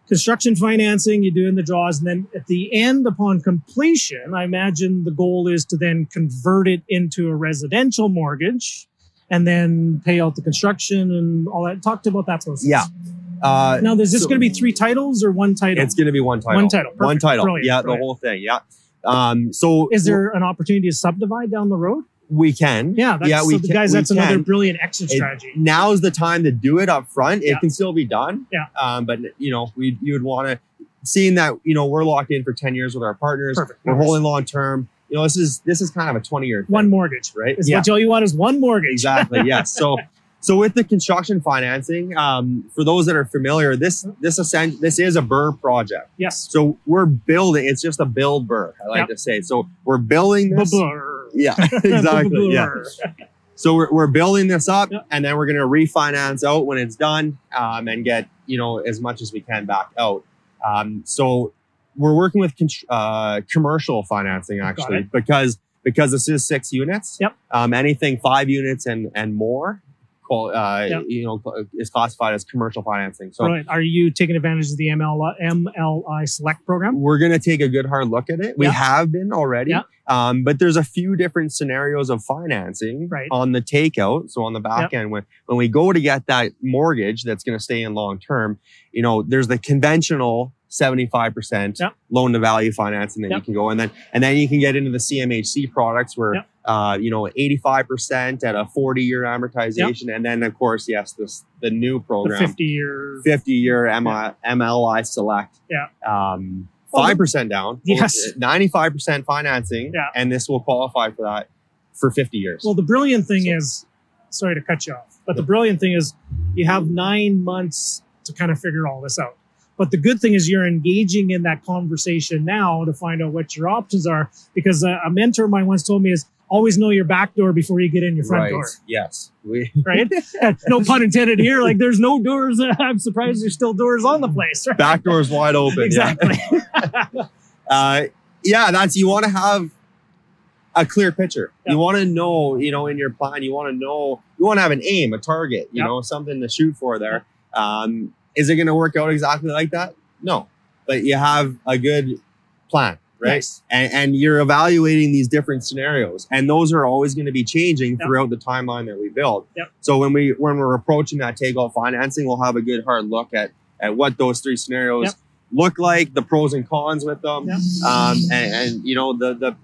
construction financing, you're doing the draws, and then at the end, upon completion, I imagine the goal is to then convert it into a residential mortgage. And then pay out the construction and all that. Talk to about that process. Yeah. uh, Now, is this So- going to be three titles or one title? it's going to be one title. One title. One title. Brilliant. Yeah, the whole thing. Yeah. Um, so Is there an opportunity to subdivide down the road? We can. Yeah, that's, yeah, we so can- guys, that's another can. brilliant exit It- strategy. now's the time to do it up front. It Yeah. can still be done. Yeah. Um, but you know, we you would want to seeing that you know we're locked in for ten years with our partners. Perfect. We're holding long term. You know, this is this is kind of a twenty year one mortgage. right? Is yeah, what all you want is one mortgage. exactly. yes. So so with the construction financing, um, for those that are familiar, this this ascent this is a Burr project. Yes. So we're building. It's just a build Burr. I like Yep. to say. So we're building this. Blur. Yeah, exactly. yeah. So we're, we're building this up and then we're going to refinance out when it's done um, and get, you know, as much as we can back out. Um, so we're working with con- uh, commercial financing actually because because this is six units. Yep. Um, anything five units and and more, uh, Yep. you know, is classified as commercial financing. So Brilliant. Are you taking advantage of the ML, MLI Select program? we're going to take a good hard look at it. We Yeah. have been already. Yeah. Um, but there's a few different scenarios of financing Right. on the takeout. So on the back end, when, when we go to get that mortgage that's going to stay in long term, you know, there's the conventional 75% Yep. loan to value financing that you Yep. can go and then and then you can get into the CMHC products where Yep. uh, you know 85% at a 40 year amortization and then of course yes this the new The program 50 year. 50 year MI, MLI select. Yeah. Um, 5% down. Yes. 95% financing. Yeah. And this will qualify for that for 50 years. Well, the brilliant thing is, sorry to cut you off, but the brilliant thing is you have nine months to kind of figure all this out. But the good thing is you're engaging in that conversation now to find out what your options are. Because a, a mentor of mine once told me is always know your back door before you get in your front right. door. Yes. We, Right? No pun intended here. Like there's no doors. I'm surprised there's still doors on the place. Right? back doors wide open. yeah. exactly. Uh, yeah, that's, you want to have a clear picture. Yeah. You want to know, you know, in your plan, you want to know, you want to have an aim, a target, you Yeah. know, something to shoot for there. Um, is it going to work out exactly like that? No, but you have a good plan, right? Yes. And, and you're evaluating these different scenarios, and those are always going to be changing Yep. throughout the timeline that we build. Yep. So when we when we're approaching that takeout financing, we'll have a good hard look at at what those three scenarios Yep. look like, the pros and cons with them, um, and, and you know the the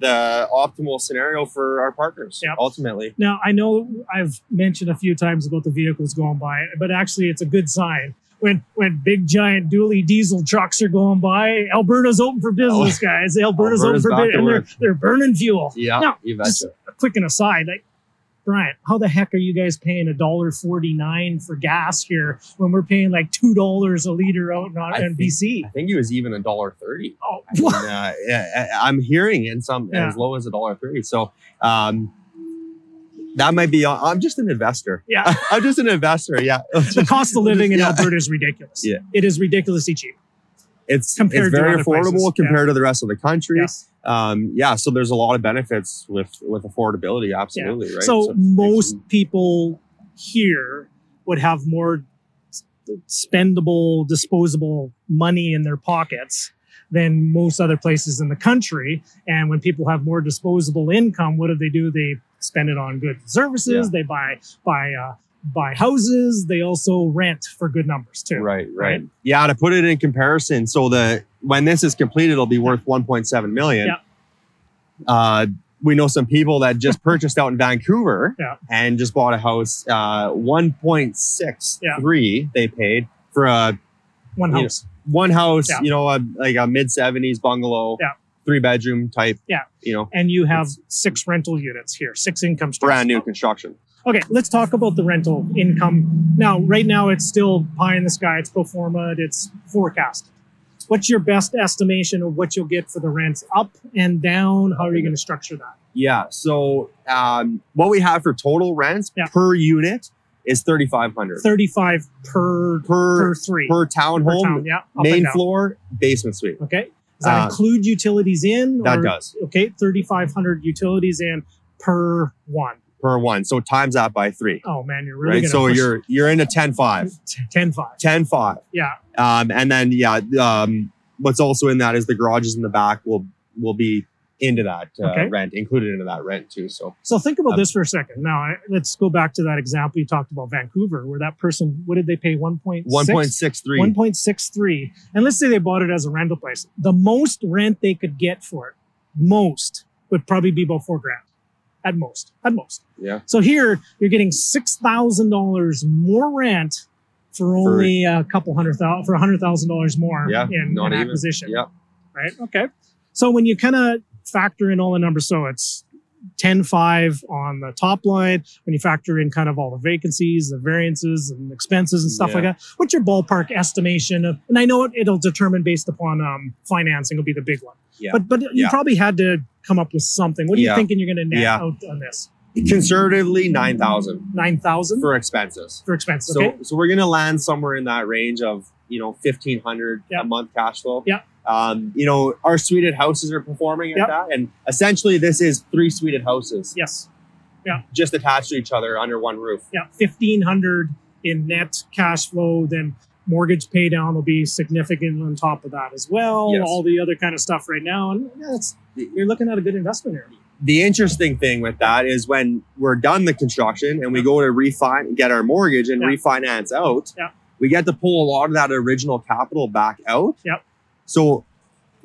the optimal scenario for our partners Yep. ultimately. Now, I know I've mentioned a few times about the vehicles going by, but actually, it's a good sign. When, when big giant dually diesel trucks are going by, Alberta's open for business, oh. guys. Alberta's, Oh. Alberta's open for business, and they're, they're burning fuel. Yeah, Now, just a quick an aside, like Brian, how the heck are you guys paying a dollar forty nine for gas here when we're paying like two dollars a liter out in, I in think- BC? I think it was even a dollar thirty. Oh, I mean, uh, yeah, I'm hearing in some Yeah. as low as a dollar thirty. So um, that might be. I'm just an investor. yeah. I'm just an investor. Yeah, The cost of living in Yeah. Alberta is ridiculous. Yeah. It is ridiculously cheap. It's Compared it's very affordable places. compared to the rest of the country. Yes. Um, yeah, so there's a lot of benefits with with affordability. Absolutely, right. So, it's- most people here would have more spendable, disposable money in their pockets than most other places in the country. And when people have more disposable income, what do they do? They spend it on goods and services. They buy buy uh, buy houses. They also rent for good numbers too. Right, right, Right. Yeah, to put it in comparison, so the when this is completed, it'll be worth 1.7 million. Yeah. Uh, we know some people that just purchased out in Vancouver Yeah. and just bought a house. Uh, 1.63 they paid for a One You know, house. one house. Yeah. You know, a, like a mid 70s bungalow. Yeah. Three bedroom type. Yeah. You know, And you have six rental units here, six income streams. brand new construction. Okay, let's talk about the rental income. Now, right now, it's still pie in the sky. It's pro forma. It's forecast. What's your best estimation of what you'll get for the rents up and down? How are you going to structure that? Yeah. So um, what we have for total rents Yeah. per unit is 3,500 Thirty-five per per, per three per per townhome, town. Yeah, main floor, basement suite. Okay, does that Uh, include utilities in? That or- does Okay, thirty-five hundred utilities in per one. Per one. So times that by three. Oh man, you're really right. So to you're you're into 10.5. 10-5. 10.5. Yeah, Um, and then yeah, um, what's also in that is the garages in the back will will be into that uh, Okay. rent, included into that rent too. So So think about Um, this for a second. Now, I- let's go back to that example you talked about Vancouver, where that person, what did they pay? 1.6? 1.63. 1.63. And let's say they bought it as a rental place. The most rent they could get for it, most, would probably be about four grand. At most. At most. Yeah. So here, you're getting $6,000 more rent for only a couple hundred thousand, for a $100,000 more Yeah, in, not in even. acquisition Yep. right? Okay. So when you kind of factor in all the numbers, so it's 10 5 on the top line. When you factor in kind of all the vacancies, the variances, and expenses and stuff Yeah. like that, what's your ballpark estimation of? And I know it, it'll determine based upon um, financing, will be the big one. Yeah. But but you Yeah. probably had to come up with something. What are you thinking you're going to net Yeah. out on this? Conservatively, 9,000 9,000 for, expenses. for expenses. So, Okay. so we're gonna land somewhere in that range of you know fifteen hundred Yeah. a month cash flow. Yeah. Um, you know, our suited houses are performing at Yeah. that, and essentially this is three suited houses Yes. Yeah. Just attached to each other under one roof. Yeah. 1500 in net cash flow. Then mortgage pay down will be significant on top of that as well. Yes. All the other kind of stuff right now. And yeah, it's, you're looking at a good investment here. The interesting thing with that is when we're done the construction and we go to refine, get our mortgage and Yeah. refinance out, Yeah. we get to pull a lot of that original capital back out. Yep. So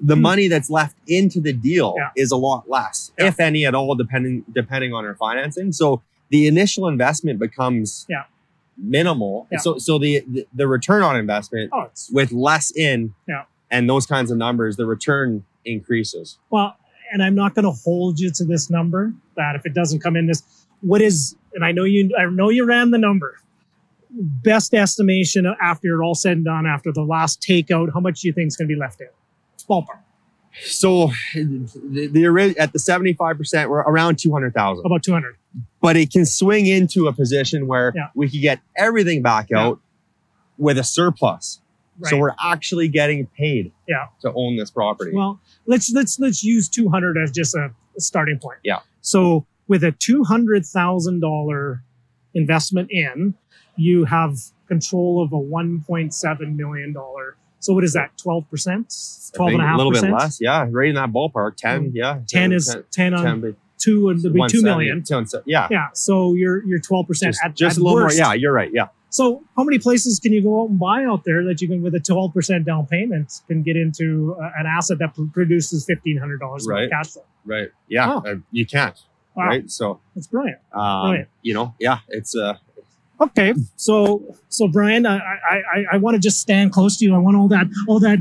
the Hmm. money that's left into the deal Yeah. is a lot less, if any at all, depending depending on our financing. So the initial investment becomes Yeah. minimal. So so the, the the return on investment Oh, with less in Yeah. and those kinds of numbers, the return increases. well, and I'm not going to hold you to this number. That if it doesn't come in this, what is? And I know you. I know you ran the number. Best estimation after you're all said and done, after the last takeout, how much do you think is going to be left in? Ballpark. So the, the at the 75%, we're around 200,000. About 200. But it can swing into a position where Yeah. we could get everything back Yeah. out with a surplus. So we're actually getting paid Yeah. to own this property. Well, let's let's let's use 200 as just a, starting point. Yeah. So with a $200,000 investment in, you have control of a 1.7 million dollar So what is that? 12%? I 12 think and a half A little bit less. Yeah, right in that ballpark. 10, hmm. yeah. 10 is 10 on 10, but two and it'll be 2 170, million. 270, Yeah. Yeah. So you're, you're 12% Just, at, just at a little worst. more. Yeah, you're right. Yeah. So how many places can you go out and buy out there that you can, with a 12% down payment, can get into uh, an asset that produces $1,500 Right. of cash flow? Right. Yeah. Oh. uh, you can't. Wow. Right. So, That's brilliant. um, Right. you know, yeah, it's, uh, Okay, so so Brian, I I, I, I want to just stand close to you. I want all that all that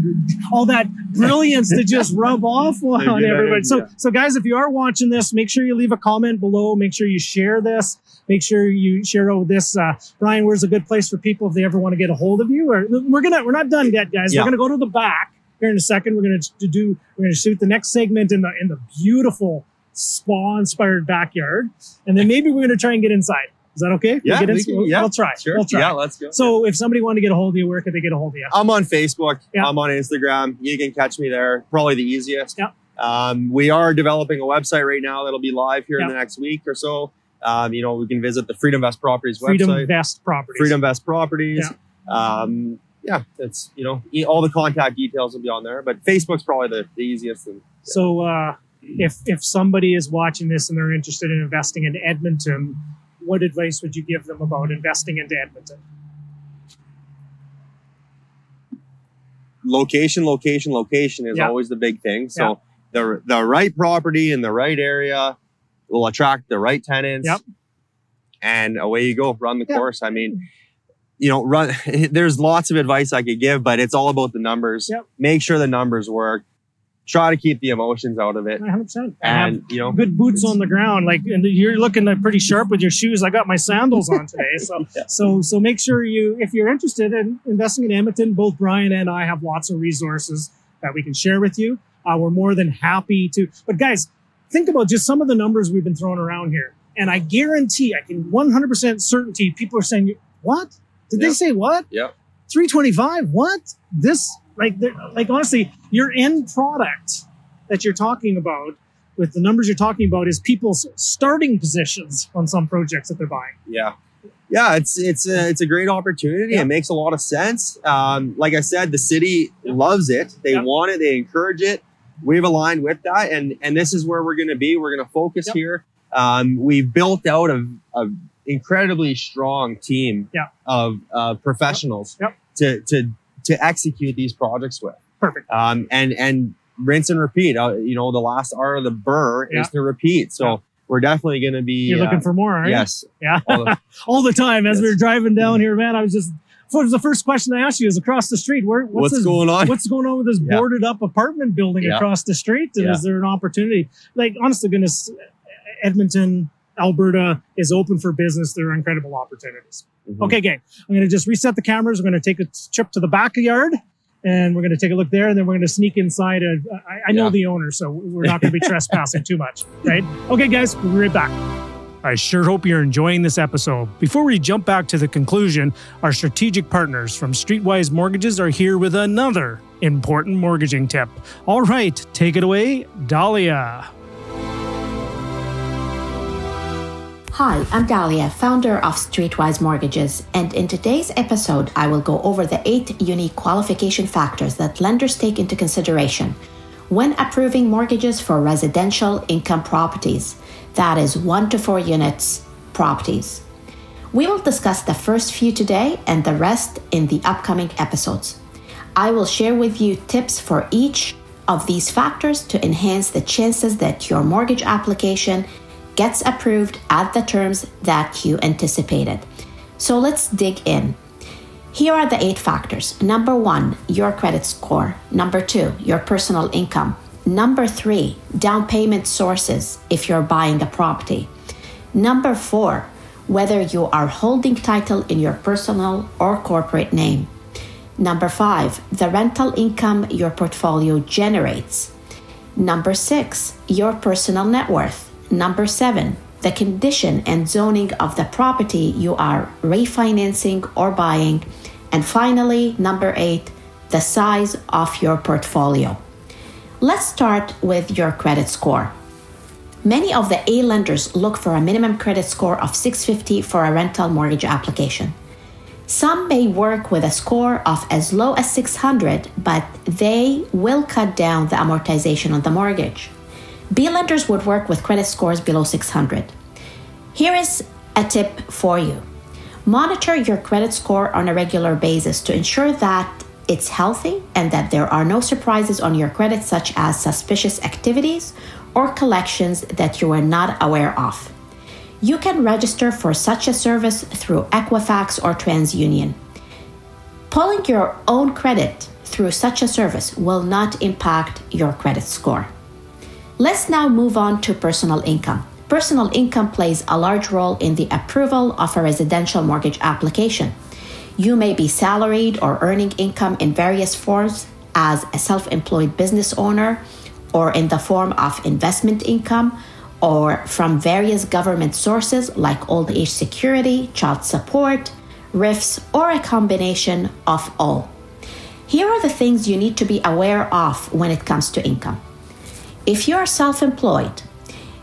all that brilliance to just rub off on everybody. So so guys, if you are watching this, make sure you leave a comment below. Make sure you share this. Make sure you share out this. Uh, Brian, where's a good place for people if they ever want to get a hold of you? Or we're gonna we're not done yet, guys. Yeah. We're gonna go to the back here in a second. We're gonna to do we're gonna shoot the next segment in the in the beautiful spa inspired backyard, and then maybe we're gonna try and get inside. Is that okay? Yeah, we can- yeah, we'll try. sure. We'll try. Yeah, let's go. So if somebody wanted to get a hold of you, where could they get a hold of you? I'm on Facebook. Yeah. I'm on Instagram. You can catch me there. Probably the easiest. Yeah. Um, we are developing a website right now that'll be live here in the next week or so. Um, you know, we can visit the Freedomvest Properties website. Freedom website. Vest Properties. Freedomvest Properties. Um, yeah, it's you know all the contact details will be on there, but Facebook's probably the, the easiest. And So uh, if if somebody is watching this and they're interested in investing in Edmonton, what advice would you give them about investing into Edmonton? location, location, location is Yeah. always the big thing. So the the right property in the right area will attract the right tenants. Yep. And away you go, run the Yeah. course. I mean, you know, run. There's lots of advice I could give, but it's all about the numbers. Yep. Make sure the numbers work. Try to keep the emotions out of it, 100%. and you know, good boots on the ground. Like, and you're looking pretty sharp with your shoes. I got my sandals on today, so so so make sure you, if you're interested in investing in Edmonton, both Brian and I have lots of resources that we can share with you. Uh, we're more than happy to. But guys, think about just some of the numbers we've been throwing around here, and I guarantee, I can 100% certainty, people are saying, "What? Did they say what? Yep. 325? What? This?" Like, they're- like honestly, your end product that you're talking about with the numbers you're talking about is people's starting positions on some projects that they're buying. Yeah. Yeah, it's it's a, it's a great opportunity. Yeah. It makes a lot of sense. Um, like I said, the city loves it. They Yeah. want it. They encourage it. We've aligned with that, and and this is where we're going to be. We're going to focus Yep. here. Um, we've built out a, a incredibly strong team Yeah. of uh, professionals Yep. to to to execute these projects with. Perfect. Um, and and rinse and repeat. Uh, you know, the last R of the burr Yeah. is to repeat. So Yeah. we're definitely going to be. You're uh, looking for more, aren't yes. Yeah. All the- All the time as we Yes. were driving down here, man. I was just. What was the first question I asked you? Is across the street? Where? What's, what's this- going on? What's going on with this Yeah. boarded up apartment building Yeah. across the street? And Yeah. is there an opportunity? Like, honest to goodness, Edmonton, Alberta is open for business. There are incredible opportunities. Mhm. Okay, gang. I'm going to just reset the cameras. We're going to take a trip to the backyard and we're going to take a look there. And then we're going to sneak inside. A, I, I know Yeah. the owner, so we're not going to be trespassing too much. Right? Okay, guys, we'll be right back. I sure hope you're enjoying this episode. Before we jump back to the conclusion, our strategic partners from Streetwise Mortgages are here with another important mortgaging tip. All right, take it away, Dalia. Hi, I'm Dalia, founder of Streetwise Mortgages, and in today's episode, I will go over the eight unique qualification factors that lenders take into consideration when approving mortgages for residential income properties, that is, one to four units properties. We will discuss the first few today and the rest in the upcoming episodes. I will share with you tips for each of these factors to enhance the chances that your mortgage application gets approved at the terms that you anticipated. So let's dig in. Here are the eight factors. Number one, your credit score. Number two, your personal income. Number three, down payment sources if you're buying a property. Number four, whether you are holding title in your personal or corporate name. Number five, the rental income your portfolio generates. Number six, your personal net worth. Number seven, the condition and zoning of the property you are refinancing or buying. And finally, number eight, the size of your portfolio. Let's start with your credit score. Many of the A lenders look for a minimum credit score of 650 for a rental mortgage application. Some may work with a score of as low as 600, but they will cut down the amortization on the mortgage. B lenders would work with credit scores below 600. Here is a tip for you monitor your credit score on a regular basis to ensure that it's healthy and that there are no surprises on your credit, such as suspicious activities or collections that you are not aware of. You can register for such a service through Equifax or TransUnion. Pulling your own credit through such a service will not impact your credit score. Let's now move on to personal income. Personal income plays a large role in the approval of a residential mortgage application. You may be salaried or earning income in various forms as a self employed business owner or in the form of investment income or from various government sources like old age security, child support, RRIFs, or a combination of all. Here are the things you need to be aware of when it comes to income. If you are self employed,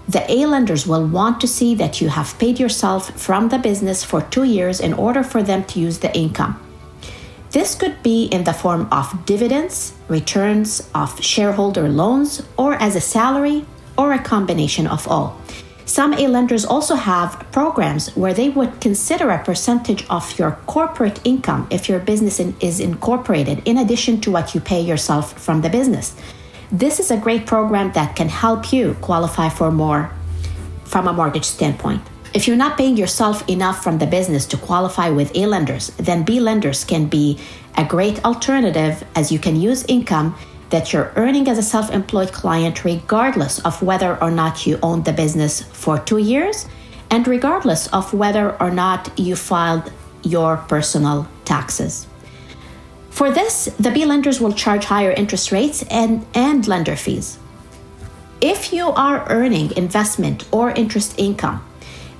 the A lenders will want to see that you have paid yourself from the business for two years in order for them to use the income. This could be in the form of dividends, returns of shareholder loans, or as a salary, or a combination of all. Some A lenders also have programs where they would consider a percentage of your corporate income if your business is incorporated, in addition to what you pay yourself from the business. This is a great program that can help you qualify for more from a mortgage standpoint. If you're not paying yourself enough from the business to qualify with A lenders, then B lenders can be a great alternative as you can use income that you're earning as a self employed client, regardless of whether or not you own the business for two years and regardless of whether or not you filed your personal taxes. For this, the B lenders will charge higher interest rates and, and lender fees. If you are earning investment or interest income,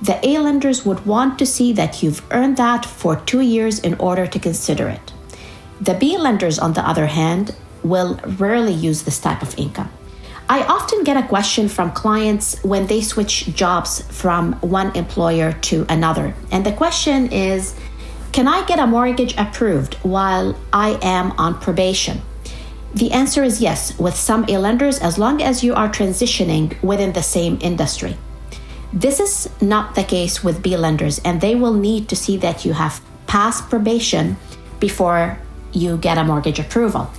the A lenders would want to see that you've earned that for two years in order to consider it. The B lenders, on the other hand, will rarely use this type of income. I often get a question from clients when they switch jobs from one employer to another. And the question is can I get a mortgage approved while I am on probation? The answer is yes, with some A lenders, as long as you are transitioning within the same industry. This is not the case with B lenders, and they will need to see that you have passed probation before you get a mortgage approval.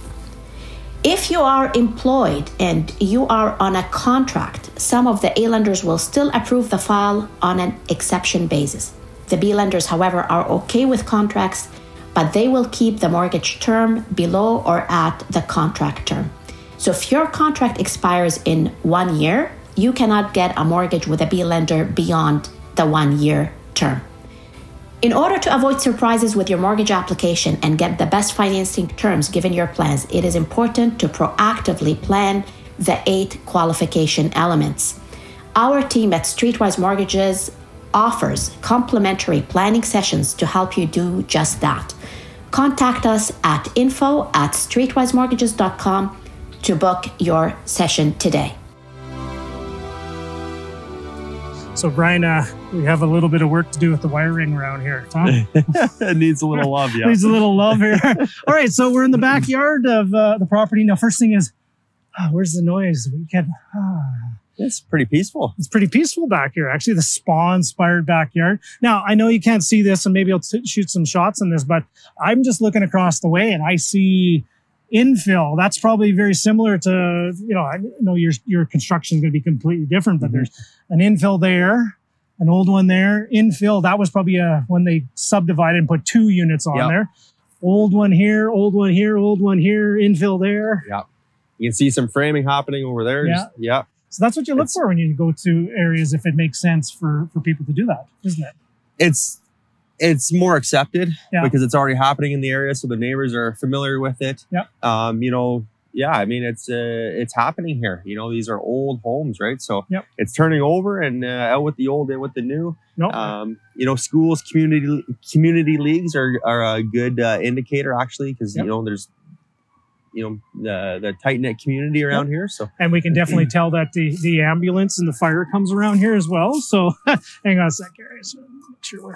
If you are employed and you are on a contract, some of the A lenders will still approve the file on an exception basis. The B lenders, however, are okay with contracts, but they will keep the mortgage term below or at the contract term. So if your contract expires in one year, you cannot get a mortgage with a B lender beyond the one year term. In order to avoid surprises with your mortgage application and get the best financing terms given your plans, it is important to proactively plan the eight qualification elements. Our team at Streetwise Mortgages offers complimentary planning sessions to help you do just that. Contact us at info at streetwisemortgages.com to book your session today. So, Brian, uh, we have a little bit of work to do with the wiring around here. Tom? it needs a little love, yeah. needs a little love here. All right, so we're in the backyard of uh, the property. Now, first thing is, oh, where's the noise? We can. Ah. It's pretty peaceful. It's pretty peaceful back here, actually, the spa inspired backyard. Now, I know you can't see this, and maybe I'll t- shoot some shots in this, but I'm just looking across the way and I see infill. That's probably very similar to, you know, I know your, your construction is going to be completely different, but mm-hmm. there's an infill there, an old one there. Infill, that was probably a, when they subdivided and put two units on yep. there. Old one here, old one here, old one here, infill there. Yeah. You can see some framing happening over there. Yeah. Just, yeah. So that's what you look it's, for when you go to areas if it makes sense for for people to do that, isn't it? It's it's more accepted yeah. because it's already happening in the area, so the neighbors are familiar with it. Yeah. Um, you know, yeah, I mean it's uh, it's happening here. You know, these are old homes, right? So yep. it's turning over and uh, out with the old, in with the new. Nope. Um, you know, schools, community community leagues are are a good uh, indicator actually because yep. you know there's you know the the tight knit community around yep. here. So and we can definitely tell that the the ambulance and the fire comes around here as well. So hang on a sec, guys. Make sure we're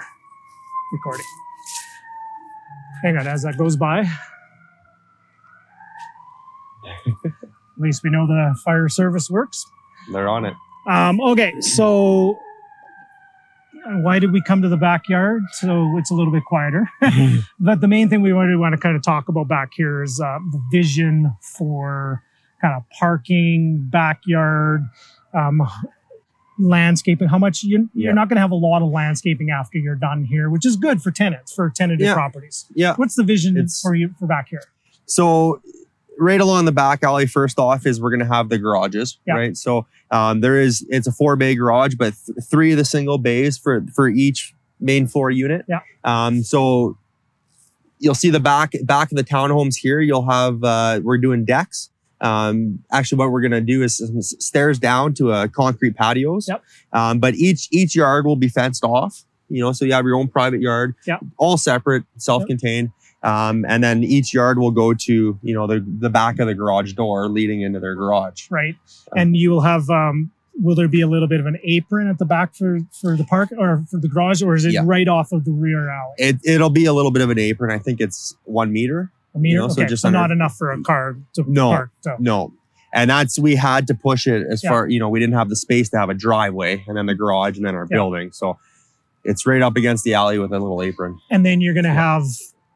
recording. Hang on, as that goes by. At least we know the fire service works. They're on it. Um, okay, so why did we come to the backyard? So it's a little bit quieter. but the main thing we wanted to want to kind of talk about back here is uh, the vision for kind of parking, backyard, um, landscaping. How much you, Yeah. you're not going to have a lot of landscaping after you're done here, which is good for tenants for tenanted Yeah. properties. Yeah. What's the vision It's- for you for back here? So right along the back alley, first off, is we're going to have the garages, Yeah. right? So um, there is it's a four bay garage, but th- three of the single bays for for each main floor unit. Yeah. Um, so you'll see the back back of the townhomes here. You'll have uh, we're doing decks. Um, actually, what we're going to do is stairs down to a concrete patios. Yep. Um, but each each yard will be fenced off. You know, so you have your own private yard. Yep. All separate, self-contained. Um, and then each yard will go to you know the the back of the garage door leading into their garage. right? And you will have. Um, will there be a little bit of an apron at the back for for the park or for the garage, or is it Yeah. right off of the rear alley? It it'll be a little bit of an apron. I think it's one meter. A meter, you know, so okay, so, just under- not enough for a car to No. park. So No. And that's we had to push it as Yeah. far you know we didn't have the space to have a driveway and then the garage and then our Yeah. building. So it's right up against the alley with a little apron. and then you're going to have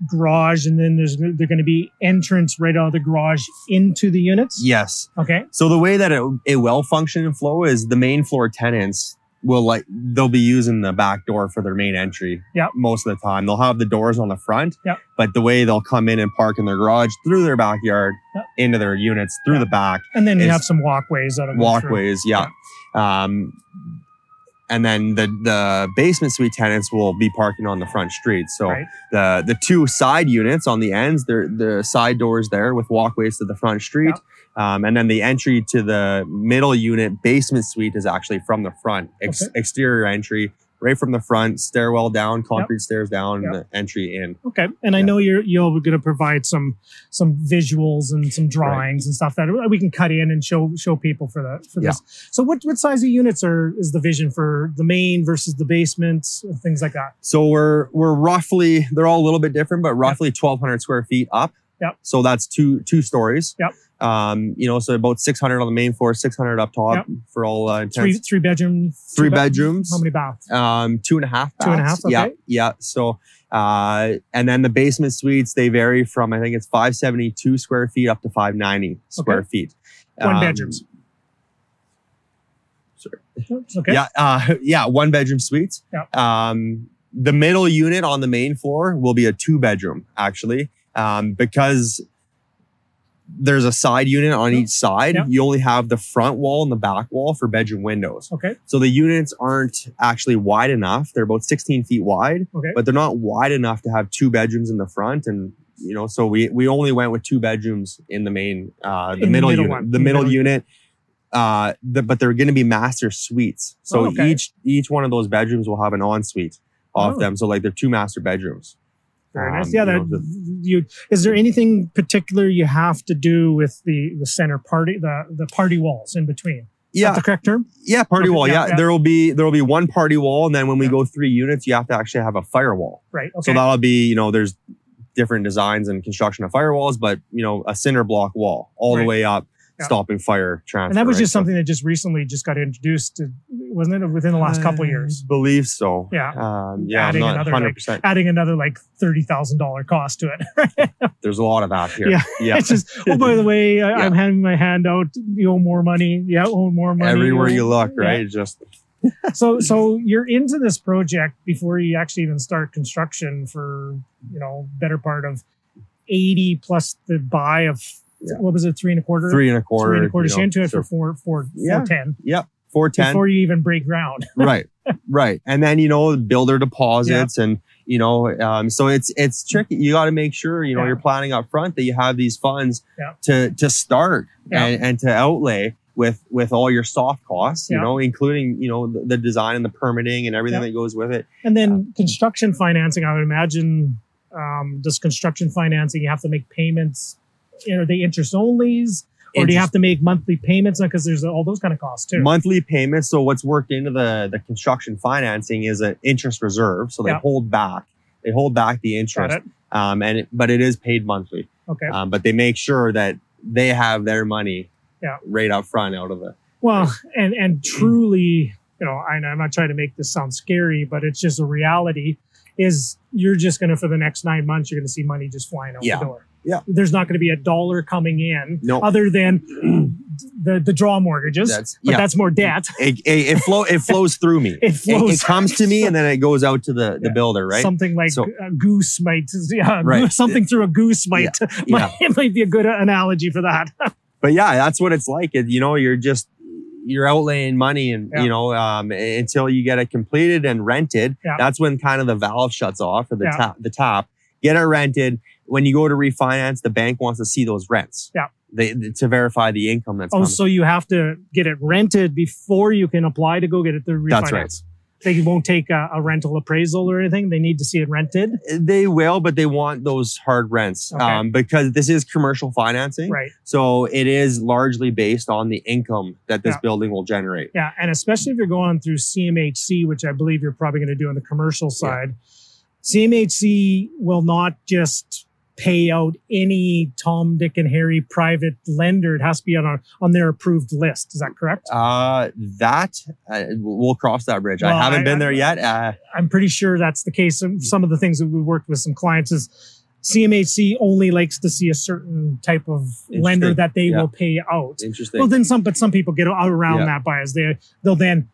garage, and then there's they're going to be entrance right out of the garage into the units. Yes. Okay. So the way that it, it will function and flow is the main floor tenants will like they'll be using the back door for their main entry. yeah Most of the time, they'll have the doors on the front. Yep. But the way they'll come in and park in their garage through their backyard Yep. into their units through Yep. the back And then you have some walkways that walkways. Yeah. Um, and then the the basement suite tenants will be parking on the front street. So Right. the the two side units on the ends, they're the side doors there with walkways to the front street. Um, and then the entry to the middle unit basement suite is actually from the front, ex- Okay. exterior entry, right from the front, stairwell down, concrete stairs down, Yep. the entry in. Okay, and I know you're you're going to provide some some visuals and some drawings and stuff that we can cut in and show show people for that for this. So what what size of units are is the vision for the main versus the basement things like that? So we're we're roughly they're all a little bit different, but roughly twelve hundred square feet up. Yep. So that's two two stories. Yep. Um, you know, so about six hundred on the main floor, six hundred up top Yep. for all uh, Three intents. three bedroom, Three ba- bedrooms. How many baths? Um, two and a half. Two baths. half, Yeah, okay. yeah. So, uh, and then the basement suites they vary from I think it's five seventy two square feet up to five ninety square feet. One Um, bedrooms. Okay. Yeah, uh, yeah, one bedroom suites. Yeah. Um, the middle unit on the main floor will be a two bedroom actually, um, because there's a side unit on each side. Yeah. You only have the front wall and the back wall for bedroom windows. Okay. So the units aren't actually wide enough. They're about 16 feet wide, Okay. but they're not wide enough to have two bedrooms in the front. And you know, so we we only went with two bedrooms in the main, uh, the In the middle, middle unit, the the middle middle unit. Uh, the, but they're going to be master suites. So Oh, okay. each each one of those bedrooms will have an ensuite off Oh. them. So like they're two master bedrooms. Very Um. Yeah. you know, That, the- you is there anything particular you have to do with the the center party the the party walls in between? Is yeah, that the correct term? yeah, party Okay, wall. yeah, Yeah, yeah. there will be there will be one party wall, and then when we Yeah. go three units, you have to actually have a firewall. Right. Okay. So that'll be, you know, there's different designs and construction of firewalls, but you know, a cinder block wall all Right. the way up, Yeah. stopping fire transfer. and that was right? just So- something that just recently just got introduced, to, wasn't it, within the last couple of years? Believe so. Yeah. Um, yeah, Adding not another, like, 100%. Adding another like thirty thousand dollar cost to it. There's a lot of that here. Yeah. Yeah. it's just oh by the way, I, Yeah. I'm handing my hand out. You owe more money. Yeah, owe more money. Everywhere owe- you look, Yeah. right? Just So so you're into this project before you actually even start construction for you know better part of eighty plus the buy of Yeah. what was it three and a quarter three and a quarter. three and a quarter you know, into it so- for four four Yeah. four ten Yep. 410. before you even break ground. right right and then you know builder deposits and you know um, so it's it's tricky you got to make sure you know Yeah. you're planning up front that you have these funds Yeah. to to start Yeah. and, and to outlay with with all your soft costs you know including you know the, the design and the permitting and everything Yeah. that goes with it And then construction financing, I would imagine, um, does construction financing, you have to make payments, are they interest onlys? Or do you have to make monthly payments? Because there's all those kind of costs too. monthly payments so what's worked into the the construction financing is an interest reserve so they Yeah. hold back they hold back the interest. Um, and it, but it is paid monthly. Okay. Um, but they make sure that they have their money Yeah. right up front out of it. Well, and and truly, you know, I, I'm not trying to make this sound scary, but it's just a reality. Is you're just going to for the next nine months, you're going to see money just flying out Yeah. the door. Yeah. There's not going to be a dollar coming in, No. other than the the draw mortgages. That's but yeah. that's more debt. It, it, it flow it flows through me. It flows. It, comes to me and then it goes out to the, the builder, right? Something like So- a goose might, yeah, Right. something through a goose might, yeah. might, might be a good analogy for that. but yeah, that's what it's like. It, you know, you're just you're outlaying money, and Yeah. you know, um, until you get it completed and rented. Yeah. That's when kind of the valve shuts off or the Yeah. top. The top. Get it rented. When you go to refinance, the bank wants to see those rents. Yeah. They, to verify the income that's oh, coming. so you have to get it rented before you can apply to go get it through refinance. That's right. They won't take a, a rental appraisal or anything. They need to see it rented. They will, but they want those hard rents Okay. um, because this is commercial financing. Right. So it is largely based on the income that this Yeah. building will generate. Yeah. And especially if you're going through CMHC, which I believe you're probably going to do on the commercial side, CMHC will not just pay out any Tom, Dick, and Harry private lender. It has to be on a, on their approved list. Is that correct? Uh, that uh, we'll cross that bridge. Well, I haven't I- been there yet. Uh, I'm pretty sure that's the case. Some, some of the things that we worked with some clients is CMHC only likes to see a certain type of lender that they Yeah. will pay out. interesting. Well, then some, but some people get around Yeah. that bias. They they'll then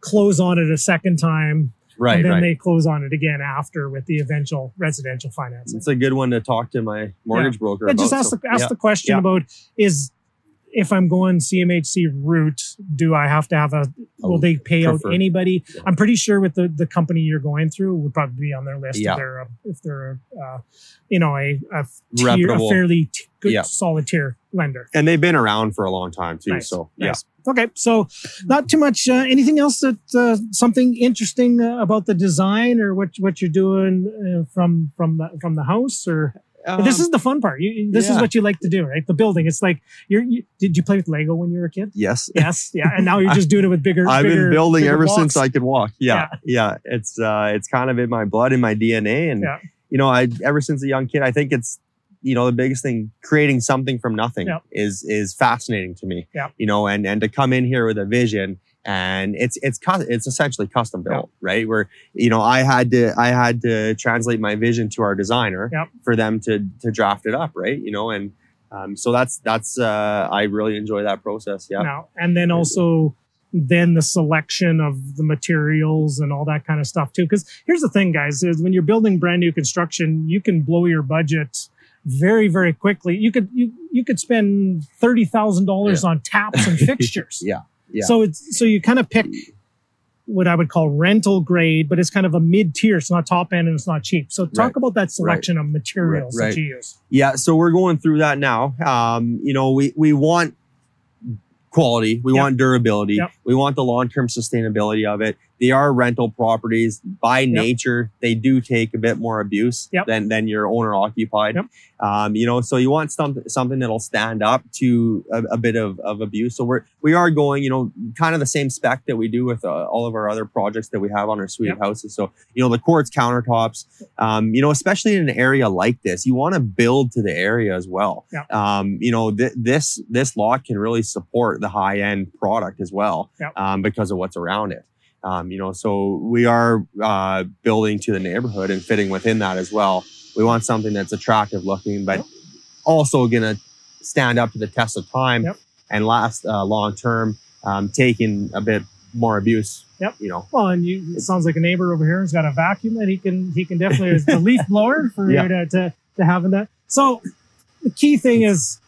close on it a second time, right, and then right. they close on it again after with the eventual residential financing. it's a good one to talk to my mortgage broker Yeah, about. just ask so, the ask yeah. the question Yeah. about is if I'm going CMHC route, do I have to have a? Will they pay out anybody? I'm pretty sure with the the company you're going through would probably be on their list if they're a, if they're uh, you know a a, tier, a fairly t- good solid tier lender. and they've been around for a long time too. Nice, So nice. Okay, so not too much. Uh, anything else that uh, something interesting uh, about the design or what what you're doing uh, from from the from the house or yeah, But this Um, is the fun part. You, you- this is what you like to do, right? The building. It's like you're. You, did you play with Lego when you were a kid? yes. Yes, yeah. And now you're just doing it with bigger. I've bigger- been building ever blocks. since I could walk. Yeah, yeah. It's uh, it's kind of in my blood, in my DNA, and Yeah. you know, I ever since a young kid, I think it's you know the biggest thing creating something from nothing Yeah. is is fascinating to me. Yeah. You know, and and to come in here with a vision and it's it's it's essentially custom built, right? Where you know I had to I had to translate my vision to our designer Yep. for them to to draft it up, right? You know, and um, so that's that's uh, I really enjoy that process. Yeah. now, and then also then the selection of the materials and all that kind of stuff too. Because here's the thing, guys: is when you're building brand new construction, you can blow your budget very very quickly. You could you you could spend thirty thousand dollars on taps and fixtures. Yeah, yeah. So it's so you kind of pick what I would call rental grade, but it's kind of a mid tier. It's not top end and it's not cheap. So talk Right. about that selection of materials Right. that you use. Yeah, so we're going through that now. Um, you know, we we want quality, we Yep. want durability, Yep. We want the long term sustainability of it. They are rental properties by nature. They do take a bit more abuse Yep. than than your owner occupied. Yep. Um, you know, so you want something something that'll stand up to a, a bit of, of abuse. So we're we are going, you know, kind of the same spec that we do with uh, all of our other projects that we have on our suite Yep. of houses. So you know, the quartz countertops, um, you know, especially in an area like this, you want to build to the area as well. Um, you know, th- this this lot can really support the high end product as well Yeah. um, because of what's around it. Um, you know, so we are uh, building to the neighborhood and fitting within that as well. We want something that's attractive looking, but Yep. also going to stand up to the test of time Yep. and last uh, long term, um, taking a bit more abuse. Yep. You know, Well, and you, it sounds like a neighbor over here has got a vacuum that he can he can definitely is the leaf blower for Yeah. you to, to to having that. So the key thing is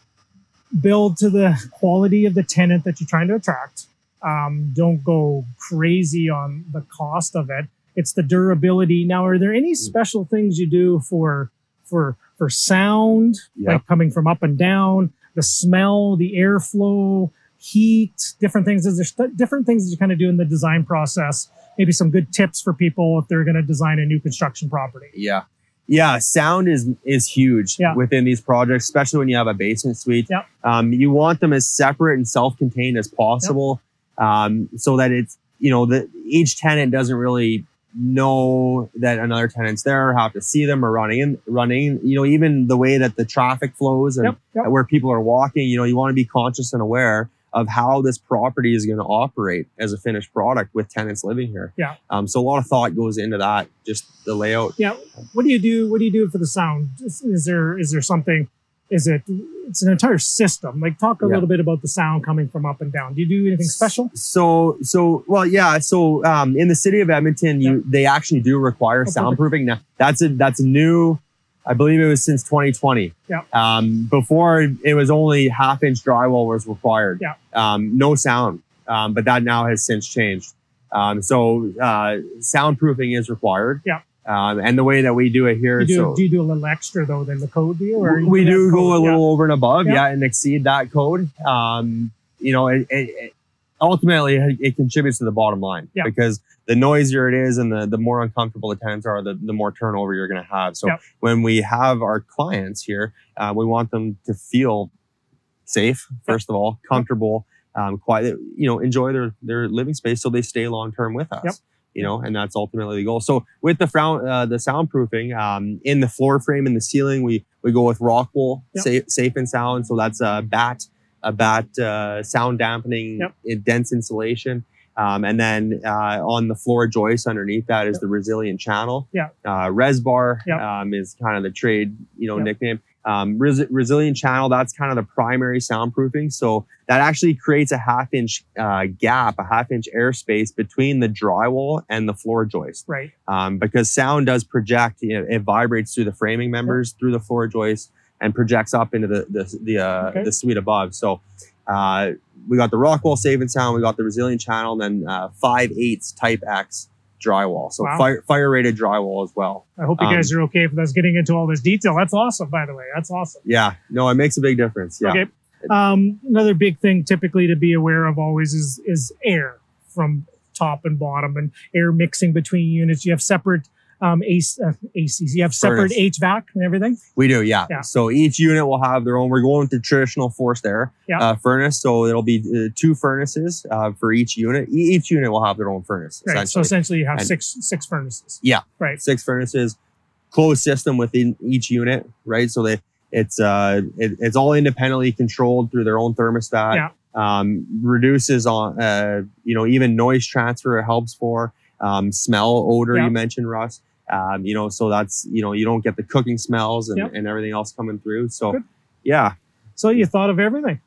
build to the quality of the tenant that you're trying to attract. Um, don't go crazy on the cost of it. It's the durability. Now, are there Mm. any special things you do for for for sound, Yeah. like coming from up and down, the smell, the airflow, heat, different things? Is there st- different things that you kind of do in the design process? Maybe some good tips for people if they're going to design a new construction property. Yeah. Yeah, sound is is huge Yeah. within these projects, especially when you have a basement suite. Yep. Um, you want them as separate and self-contained as possible, um, so that it's you know that each tenant doesn't really know that another tenant's there, have to see them or running in, running. You know, even the way that the traffic flows and Yep. Yep. where people are walking. You know, you want to be conscious and aware of how this property is going to operate as a finished product with tenants living here. Yeah. Um, so a lot of thought goes into that, just the layout. Yeah. What do you do? What do you do for the sound? Is, is there is there something? Is it? It's an entire system. Like talk a Yeah. little bit about the sound coming from up and down. Do you do anything special? So, so well, yeah. So, um, in the city of Edmonton, you they actually do require Oh, perfect. soundproofing. Now, that's a that's a new. I believe it was since 2020. Yeah. Um, before it was only half inch drywall was required. Yeah. Um, no sound. Um, but that now has since changed. Um, so uh, soundproofing is required. Yeah. Um, and the way that we do it here, You do, so do you do a little extra though than the code do? you, Or we do go code? a little over and above, Yeah. yeah, and exceed that code. Um, you know, it, it, it ultimately it, contributes to the bottom line Yeah. because the noisier it is and the, the more uncomfortable the tenants are, the, the more turnover you're going to have. So Yeah. when we have our clients here, uh, we want them to feel safe, first of all, comfortable, um, quiet, you know, enjoy their, their living space so they stay long term with us. You know, and that's ultimately the goal. So with the frown, uh, the soundproofing um, in the floor frame and the ceiling, we we go with Rockwool, Yep. safe, safe and sound. So that's a bat, a bat uh, sound dampening, Yep. dense insulation. Um, and then uh, on the floor joist underneath that is Yep. the resilient channel. Yeah. Uh, Resbar um, is kind of the trade, you know, nickname. Um, res- resilient channel, that's kind of the primary soundproofing. So that actually creates a half inch uh, gap, a half inch airspace between the drywall and the floor joist. Right. Um, because sound does project, you know, it vibrates through the framing members, through the floor joist, and projects up into the the the, uh, Okay. the suite above. So uh, we got the Rockwool Safe and Sound, we got the Resilient Channel, and then uh, five eighths Type X drywall. So Wow. fire fire rated drywall as well. I hope you Um, guys are okay with us getting into all this detail. That's awesome, by the way. That's awesome. Yeah, no, it makes a big difference. Yeah. Okay. Um, another big thing typically to be aware of always is is air from top and bottom and air mixing between units. You have separate um, AC, uh, ACs. You have separate Furnace. HVAC and everything. We do, yeah. Yeah. So each unit will have their own. We're going with the traditional forced air Yeah. uh, furnace. So it'll be uh, two furnaces uh, for each unit. E- each unit will have their own furnace. Right. So essentially. essentially, you have And- six six furnaces. Yeah. Right. Six furnaces, closed system within each unit, right? So they it's uh it, it's all independently controlled through their own thermostat. Yeah. Um, reduces on uh you know even noise transfer it helps for um, smell odor Yeah. you mentioned Russ. Um, you know so that's you know you don't get the cooking smells and, Yep. and everything else coming through. So Good. yeah, So you thought of everything.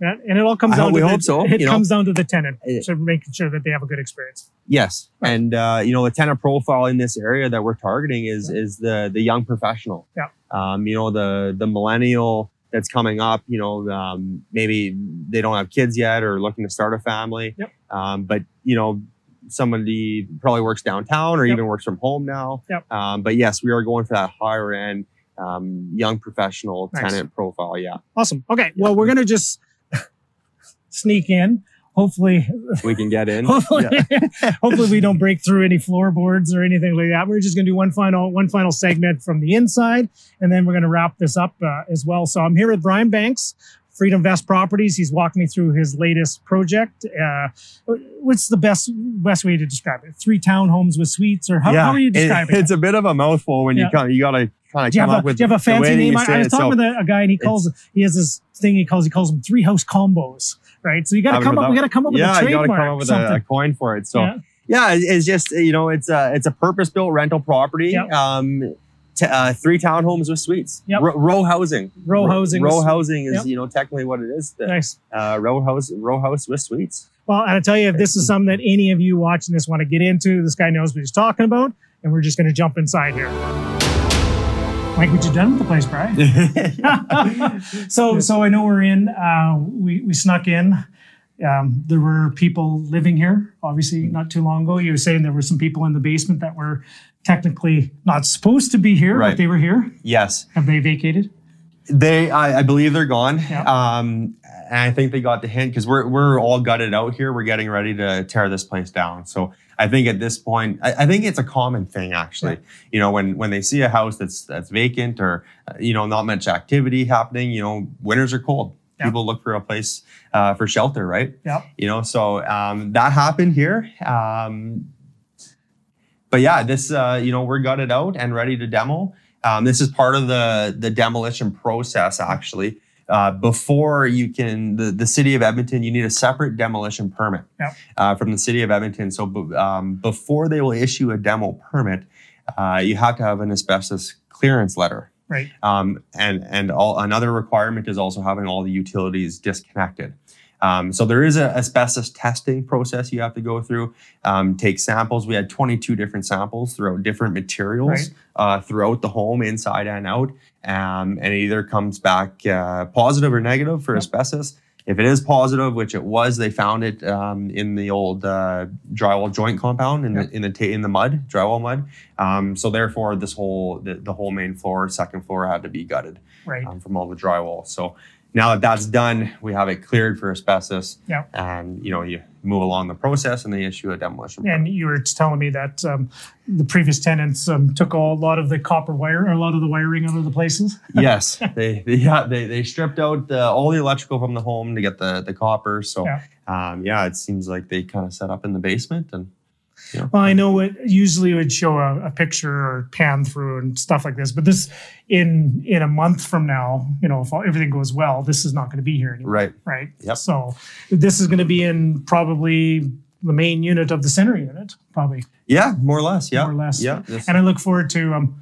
Yeah, and it all comes I down hope- to we the, hope so, It you know. comes down to the tenant, so making sure that they have a good experience. Yes, Right. and uh, you know the tenant profile in this area that we're targeting is is the the young professional. Yeah. Um, you know the the millennial that's coming up. You know, um, maybe they don't have kids yet or looking to start a family. Yep. Um, but you know, somebody probably works downtown or Yep. even works from home now. Yep. Um, but yes, we are going for that higher end um, young professional Nice. tenant profile. Yeah, Awesome. Okay. Well, we're gonna just sneak in. Hopefully, we can get in. hopefully, Yeah. hopefully we don't break through any floorboards or anything like that. We're just going to do one final one final segment from the inside, and then we're going to wrap this up uh, as well. So I'm here with Brian Banks, Freedomvest Properties. He's walked me through his latest project. Uh, what's the best best way to describe it? Three townhomes with suites, or how, how are you it- describing it? it's a bit of a mouthful when Yeah. you come. You gotta kind of come have up a, with do you have a fancy name? I, I was talking So- with a, a guy, and he calls he has this thing he calls he calls them three house combos, right? So you got to come up. We got to come up with yeah, a you got to trademark. come up with something. a, a coin for it. So yeah. yeah, it's just you know it's a it's a purpose built rental property. Yep. Um, t- uh, three townhomes with suites. Yep. Ro- row housing. Row Ro- housing Row housing is Yep. you know technically what it is. The, Nice. uh, row house. Row house with suites. Well, and I tell you, if this is something that any of you watching this want to get into, this guy knows what he's talking about, and we're just going to jump inside here. Mike, what you done with the place, Brian? so, so I know we're in. Uh, we we snuck in. Um, there were people living here, obviously, not too long ago. You were saying there were some people in the basement that were technically not supposed to be here, but they were here. yes. Have they vacated? They, I, I believe they're gone. Yeah. Um, and I think they got the hint because we're we're all gutted out here. We're getting ready to tear this place down. So I think at this point, I, I think it's a common thing actually. Yeah. You know, when when they see a house that's that's vacant or you know not much activity happening, you know, winters are cold. Yeah. People look for a place uh, for shelter, right? Yeah. You know, so um, that happened here. Um, but yeah, this uh, you know we're gutted out and ready to demo. Um, this is part of the the demolition process actually. Uh, before you can, the, the city of Edmonton, you need a separate demolition permit Yep. uh, from the city of Edmonton. So b- um, before they will issue a demo permit, uh, you have to have an asbestos clearance letter. Right. Um, and and all another requirement is also having all the utilities disconnected. Um, so there is an asbestos testing process you have to go through. Um, take samples. We had 22 different samples throughout different materials Right. uh, throughout the home, inside and out. Um, and it either comes back uh, positive or negative for Yep. asbestos. If it is positive, which it was, they found it um, in the old uh, drywall joint compound in Yep. the in the ta- in the mud, drywall mud. Um, so therefore, this whole the, the whole main floor, second floor, had to be gutted Right. um, from all the drywall. So now that that's done, we have it cleared for asbestos. Yeah. And you know you move along the process, and they issue a demolition. permit. And you were telling me that um, the previous tenants um, took all, a lot of the copper wire, or a lot of the wiring out of the places. yes, they, they yeah they, they stripped out uh, all the electrical from the home to get the the copper. So Yeah. um, yeah, it seems like they kind of set up in the basement and Well, I know it usually would show a, a picture or pan through and stuff like this, but this in in a month from now, you know, if all, everything goes well, this is not going to be here anymore, right. right? Yep. So this is going to be in probably the main unit of the center unit, probably Yeah, more or less. Yeah, more or less. Yeah, And I look forward to. Um,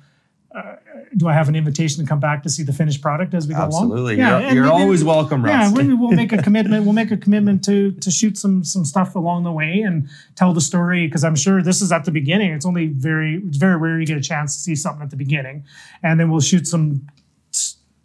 uh, do I have an invitation to come back to see the finished product as we go along? absolutely. Yeah, you're and you're maybe- always welcome, Russ. Yeah, we, we'll make a commitment. We'll make a commitment to to shoot some some stuff along the way and tell the story because I'm sure this is at the beginning. It's only very it's very rare you get a chance to see something at the beginning, and then we'll shoot some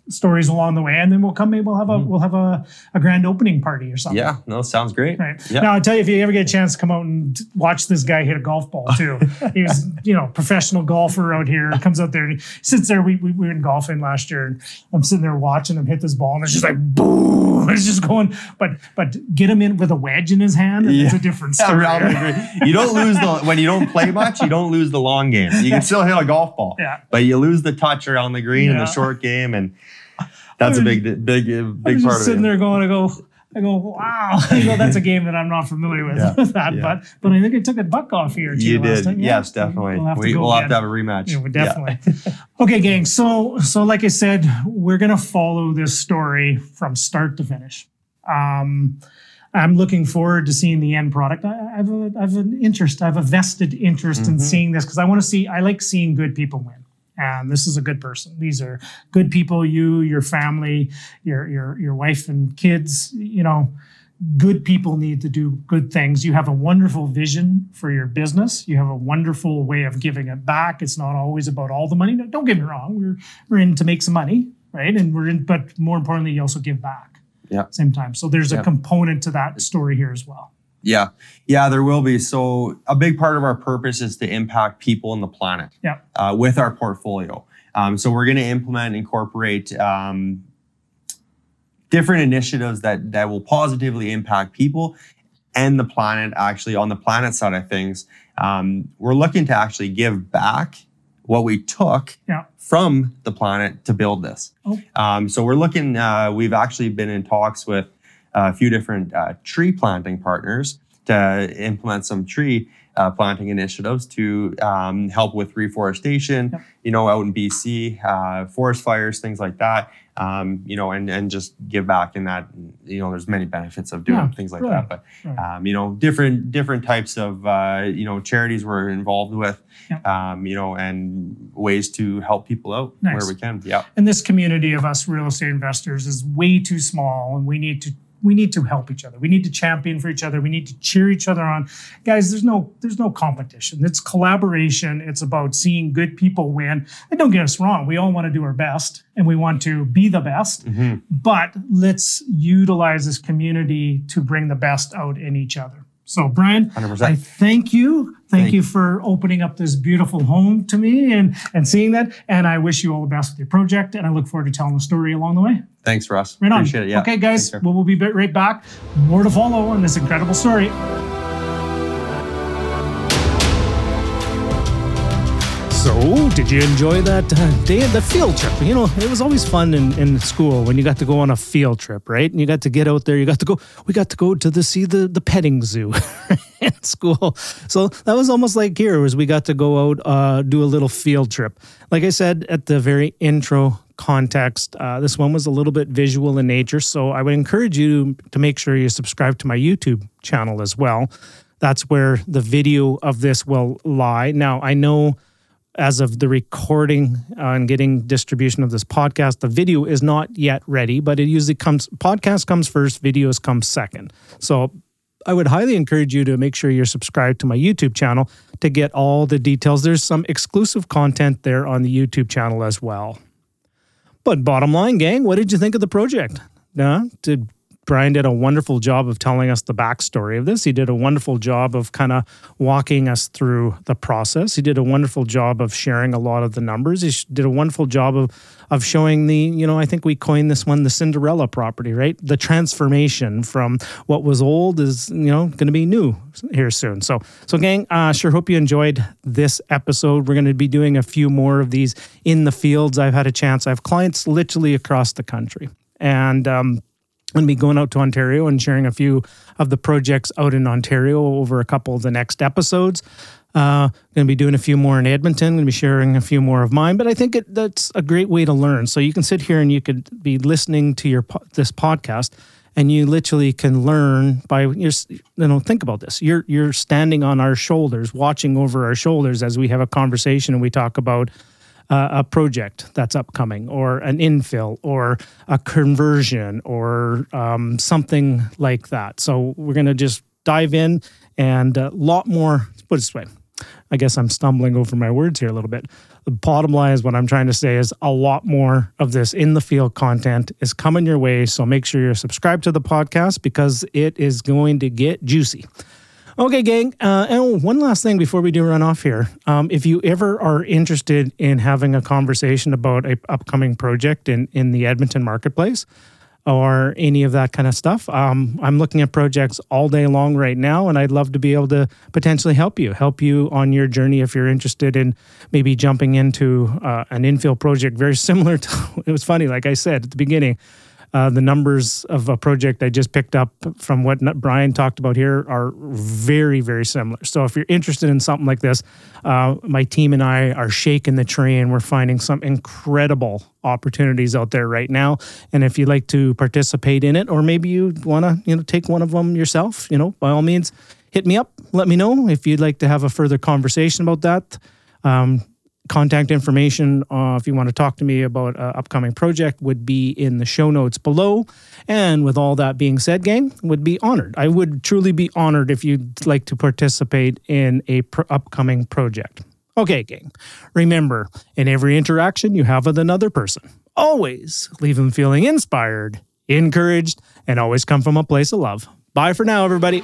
stories along the way, and then we'll come. Maybe we'll have a mm-hmm. we'll have a, a grand opening party or something. yeah, no, sounds great. Right. Yeah. Now, I'll tell you, if you ever get a chance to come out and watch this guy hit a golf ball too, he was, you know, professional golfer out here. Comes out there and he sits there. We, we, we were in golfing last year and I'm sitting there watching him hit this ball and it's just like, boom. It's just going, but, but get him in with a wedge in his hand. And it's a different story. green. You don't lose the when you don't play much. You don't lose the long game. You can still hit a golf ball, Yeah. but you lose the touch around the green in Yeah. the short game, and that's a big, big, I big was part just sitting there going, I go, I go, wow. I go, that's a game that I'm not familiar with. Yeah, with that, yeah. but but I think I took a buck off here. too You last did, time. Yeah. yes, definitely. We'll have to we'll have to have a rematch. Yeah, we definitely. okay, gang. So, so like I said, we're gonna follow this story from start to finish. Um, I'm looking forward to seeing the end product. I, I have a, I have an interest. I have a vested interest in Mhm. seeing this because I want to see. I like seeing good people win. And this is a good person. These are good people. You, your family, your your your wife and kids. You know, good people need to do good things. You have a wonderful vision for your business. You have a wonderful way of giving it back. It's not always about all the money. No, don't get me wrong. We're we're in to make some money, right? And we're in, but more importantly, you also give back. Yeah. Same time. So there's a component to that story here as well. Yeah, yeah, there will be. So a big part of our purpose is to impact people and the planet. Yeah. Uh, with our portfolio. Um, so we're going to implement, incorporate um, different initiatives that that will positively impact people and the planet. Actually, on the planet side of things, um, we're looking to actually give back what we took Yeah. from the planet to build this. Oh. Um, so we're looking. Uh, we've actually been in talks with a few different uh, tree planting partners to implement some tree uh, planting initiatives to um, help with reforestation. Yep. You know, out in BC, uh, forest fires, things like that. Um, you know, and and just give back in that. You know, there's many benefits of doing Yeah, things like brilliant. that. But Right. um, you know, different different types of uh, you know charities we're involved with. Yep. Um, you know, and ways to help people out Nice. where we can. Yeah. And this community of us real estate investors is way too small, and we need to we need to help each other. We need to champion for each other. We need to cheer each other on. Guys, there's no there's no competition. It's collaboration. It's about seeing good people win. And don't get us wrong, we all want to do our best and we want to be the best, Mhm. but let's utilize this community to bring the best out in each other. So, Brian, 100%. I thank you. Thank, Thank you for opening up this beautiful home to me and and seeing that. And I wish you all the best with your project. And I look forward to telling the story along the way. Thanks, Russ. Right on. Appreciate it. Yeah. Okay, guys, care. well, we'll be right back. More to follow on this incredible story. So, did you enjoy that uh, day of the field trip? You know, it was always fun in, in school when you got to go on a field trip, right? And you got to get out there. You got to go. We got to go to the see the the petting zoo in school. So that was almost like here, was we got to go out uh, do a little field trip. Like I said at the very intro context, uh, this one was a little bit visual in nature. So I would encourage you to make sure you subscribe to my YouTube channel as well. That's where the video of this will lie. Now I know as of the recording and getting distribution of this podcast, the video is not yet ready, but it usually comes, podcast comes first, videos come second. So I would highly encourage you to make sure you're subscribed to my YouTube channel to get all the details. There's some exclusive content there on the YouTube channel as well. But bottom line, gang, what did you think of the project? Uh, did Brian did a wonderful job of telling us the backstory of this. He did a wonderful job of kind of walking us through the process. He did a wonderful job of sharing a lot of the numbers. He did a wonderful job of of showing the, you know, I think we coined this one the Cinderella property, right? The transformation from what was old is, you know, going to be new here soon. So, so gang, uh, sure hope you enjoyed this episode. We're going to be doing a few more of these in the fields. I've had a chance. I have clients literally across the country, and um, going to be going out to Ontario and sharing a few of the projects out in Ontario over a couple of the next episodes. Uh, going to be doing a few more in Edmonton. Going to be sharing a few more of mine, but I think it, that's a great way to learn. So you can sit here and you could be listening to your this podcast, and you literally can learn by you know think about this. You're you're standing on our shoulders, watching over our shoulders as we have a conversation and we talk about uh, a project that's upcoming, or an infill, or a conversion, or um, something like that. So we're going to just dive in and a lot more. Put it this way. I guess I'm stumbling over my words here a little bit. The bottom line is what I'm trying to say is a lot more of this in the field content is coming your way. So make sure you're subscribed to the podcast because it is going to get juicy. Okay, gang. Uh, and one last thing before we do run off here. Um, if you ever are interested in having a conversation about a upcoming project in, in the Edmonton marketplace or any of that kind of stuff, um, I'm looking at projects all day long right now, and I'd love to be able to potentially help you, help you on your journey if you're interested in maybe jumping into uh, an infill project very similar to. It was funny, like I said at the beginning uh, the numbers of a project I just picked up from what Brian talked about here are very, very similar. So if you're interested in something like this, uh, my team and I are shaking the tree and we're finding some incredible opportunities out there right now. And if you'd like to participate in it, or maybe you want to, you know, take one of them yourself, you know, by all means, hit me up. Let me know if you'd like to have a further conversation about that. Um, contact information uh, if you want to talk to me about an upcoming project would be in the show notes below. And with all that being said gang would be honored. I would truly be honored if you'd like to participate in a pro- upcoming project. Okay gang. Remember in every interaction you have with another person. Always leave them feeling inspired encouraged and always come from a place of love. Bye for now everybody